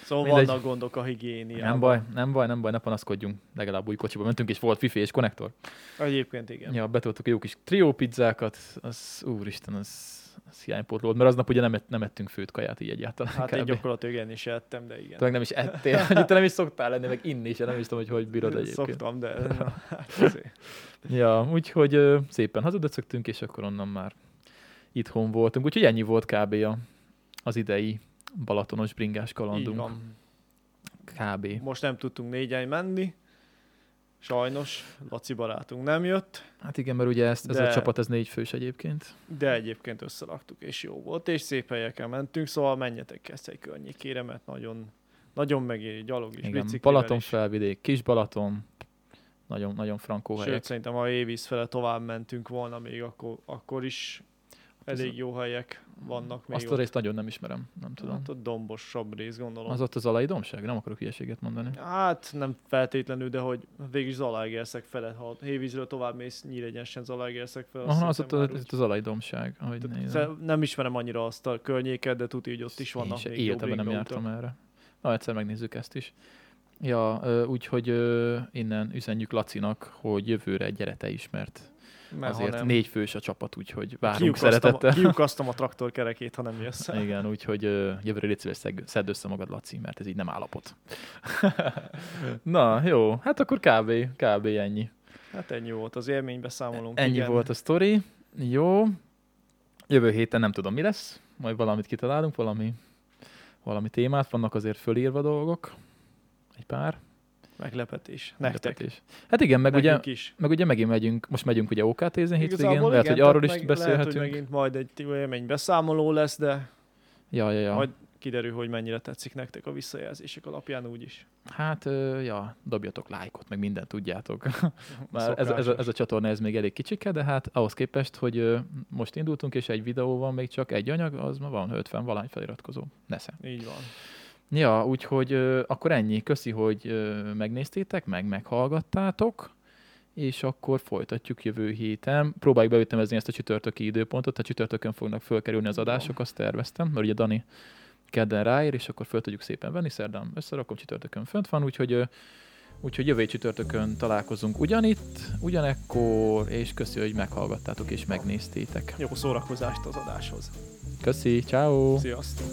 Szóval Mindegy. vannak gondok a higiéniában. Nem baj, nem baj, nem baj, ne panaszkodjunk. Legalább új kocsiba mentünk, és volt wifi és konnektor. Egyébként igen. Ja, betoltuk a jó kis trió pizzákat, az úristen, az, az hiánypótló volt, mert aznap ugye nem, ett, nem ettünk főt kaját így egyáltalán. Hát én kb. gyakorlatilag én is ettem, de igen. Te nem is ettél, hogy te nem is szoktál lenni, meg inni is, nem is tudom, hogy hogy bírod egyébként. Szoktam, de na, hát. Ja, úgyhogy szépen hazudöcögtünk, és akkor onnan már itthon voltunk. Úgyhogy ennyi volt kb. A, az idei balatonos bringás Így kalandunk. van. Kb. Most nem tudtunk négyen menni. Sajnos, Laci barátunk nem jött, Hát igen, mert ugye ezt, ez De- a csapat, ez négy fős egyébként. de egyébként összeraktuk, és jó volt, és szép helyeken mentünk, szóval menjetek Keszthely környékére, mert nagyon, nagyon megéri gyalog is, Igen, Balaton is. felvidék, Kis Balaton, nagyon, nagyon frankó helyek. Sőt, szerintem ha Évíz fele tovább mentünk volna még, akkor, akkor is elég jó helyek vannak még Azt a ott. részt nagyon nem ismerem, nem tudom. Hát ott dombosabb rész, gondolom. Az ott az alai domság? Nem akarok hülyeséget mondani. Hát nem feltétlenül, de hogy végig Zalaegerszeg fele, ha Hévízről tovább mész, Nyíregyensen Zalaegerszeg fele. Aha, az ott az, úgy- az, alai domság, ahogy nézem. nem ismerem annyira azt a környéket, de tudja, hogy ott is Én vannak se még életemben nem jártam erre. Na, egyszer megnézzük ezt is. Ja, úgyhogy innen üzenjük Lacinak, hogy jövőre gyere te is, mert Mert azért nem, négy fős a csapat, úgyhogy várunk kiukasztam, szeretettel. kiukasztam a traktorkerekét, ha nem jössz. Igen, úgyhogy jövőre légy szíves, szedd össze magad, Laci, mert ez így nem állapot. Na, jó, hát akkor kb. kb. ennyi. Hát ennyi volt az élménybeszámolónk. Ennyi igen. volt a sztori. Jó. Jövő héten nem tudom, mi lesz. Majd valamit kitalálunk, valami, valami témát. Vannak azért fölírva dolgok. Egy pár. Meglepetés. Nektek. Meglepetés. Hát igen, meg ugye, is. meg ugye megint megyünk, most megyünk ugye OKT-zni hétvégén, Igazából lehet, igen, hogy arról is meg Lehet, beszélhetünk. hogy megint majd egy élménybeszámoló lesz, de Ja, ja, ja. majd kiderül, hogy mennyire tetszik nektek a visszajelzések alapján úgyis. Hát, ja, dobjatok lájkot, meg mindent tudjátok. Már ez, ez, a, ez a csatorna ez még elég kicsike, de hát ahhoz képest, hogy most indultunk, és egy videó van még csak egy anyag, az ma van 50 valány feliratkozó. Nesze. Így van. Ja, úgyhogy akkor ennyi. Köszi, hogy megnéztétek, meg meghallgattátok, és akkor folytatjuk jövő héten. Próbáljuk beütemezni ezt a csütörtöki időpontot, a csütörtökön fognak fölkerülni az adások, azt terveztem, mert ugye Dani kedden ráér, és akkor föl tudjuk szépen venni, szerdán összerakom, csütörtökön fönt van, úgyhogy, úgyhogy jövő csütörtökön találkozunk ugyanitt, ugyanekkor, és köszi, hogy meghallgattátok és megnéztétek. Jó szórakozást az adáshoz. Köszi, ciao. Sziasztok!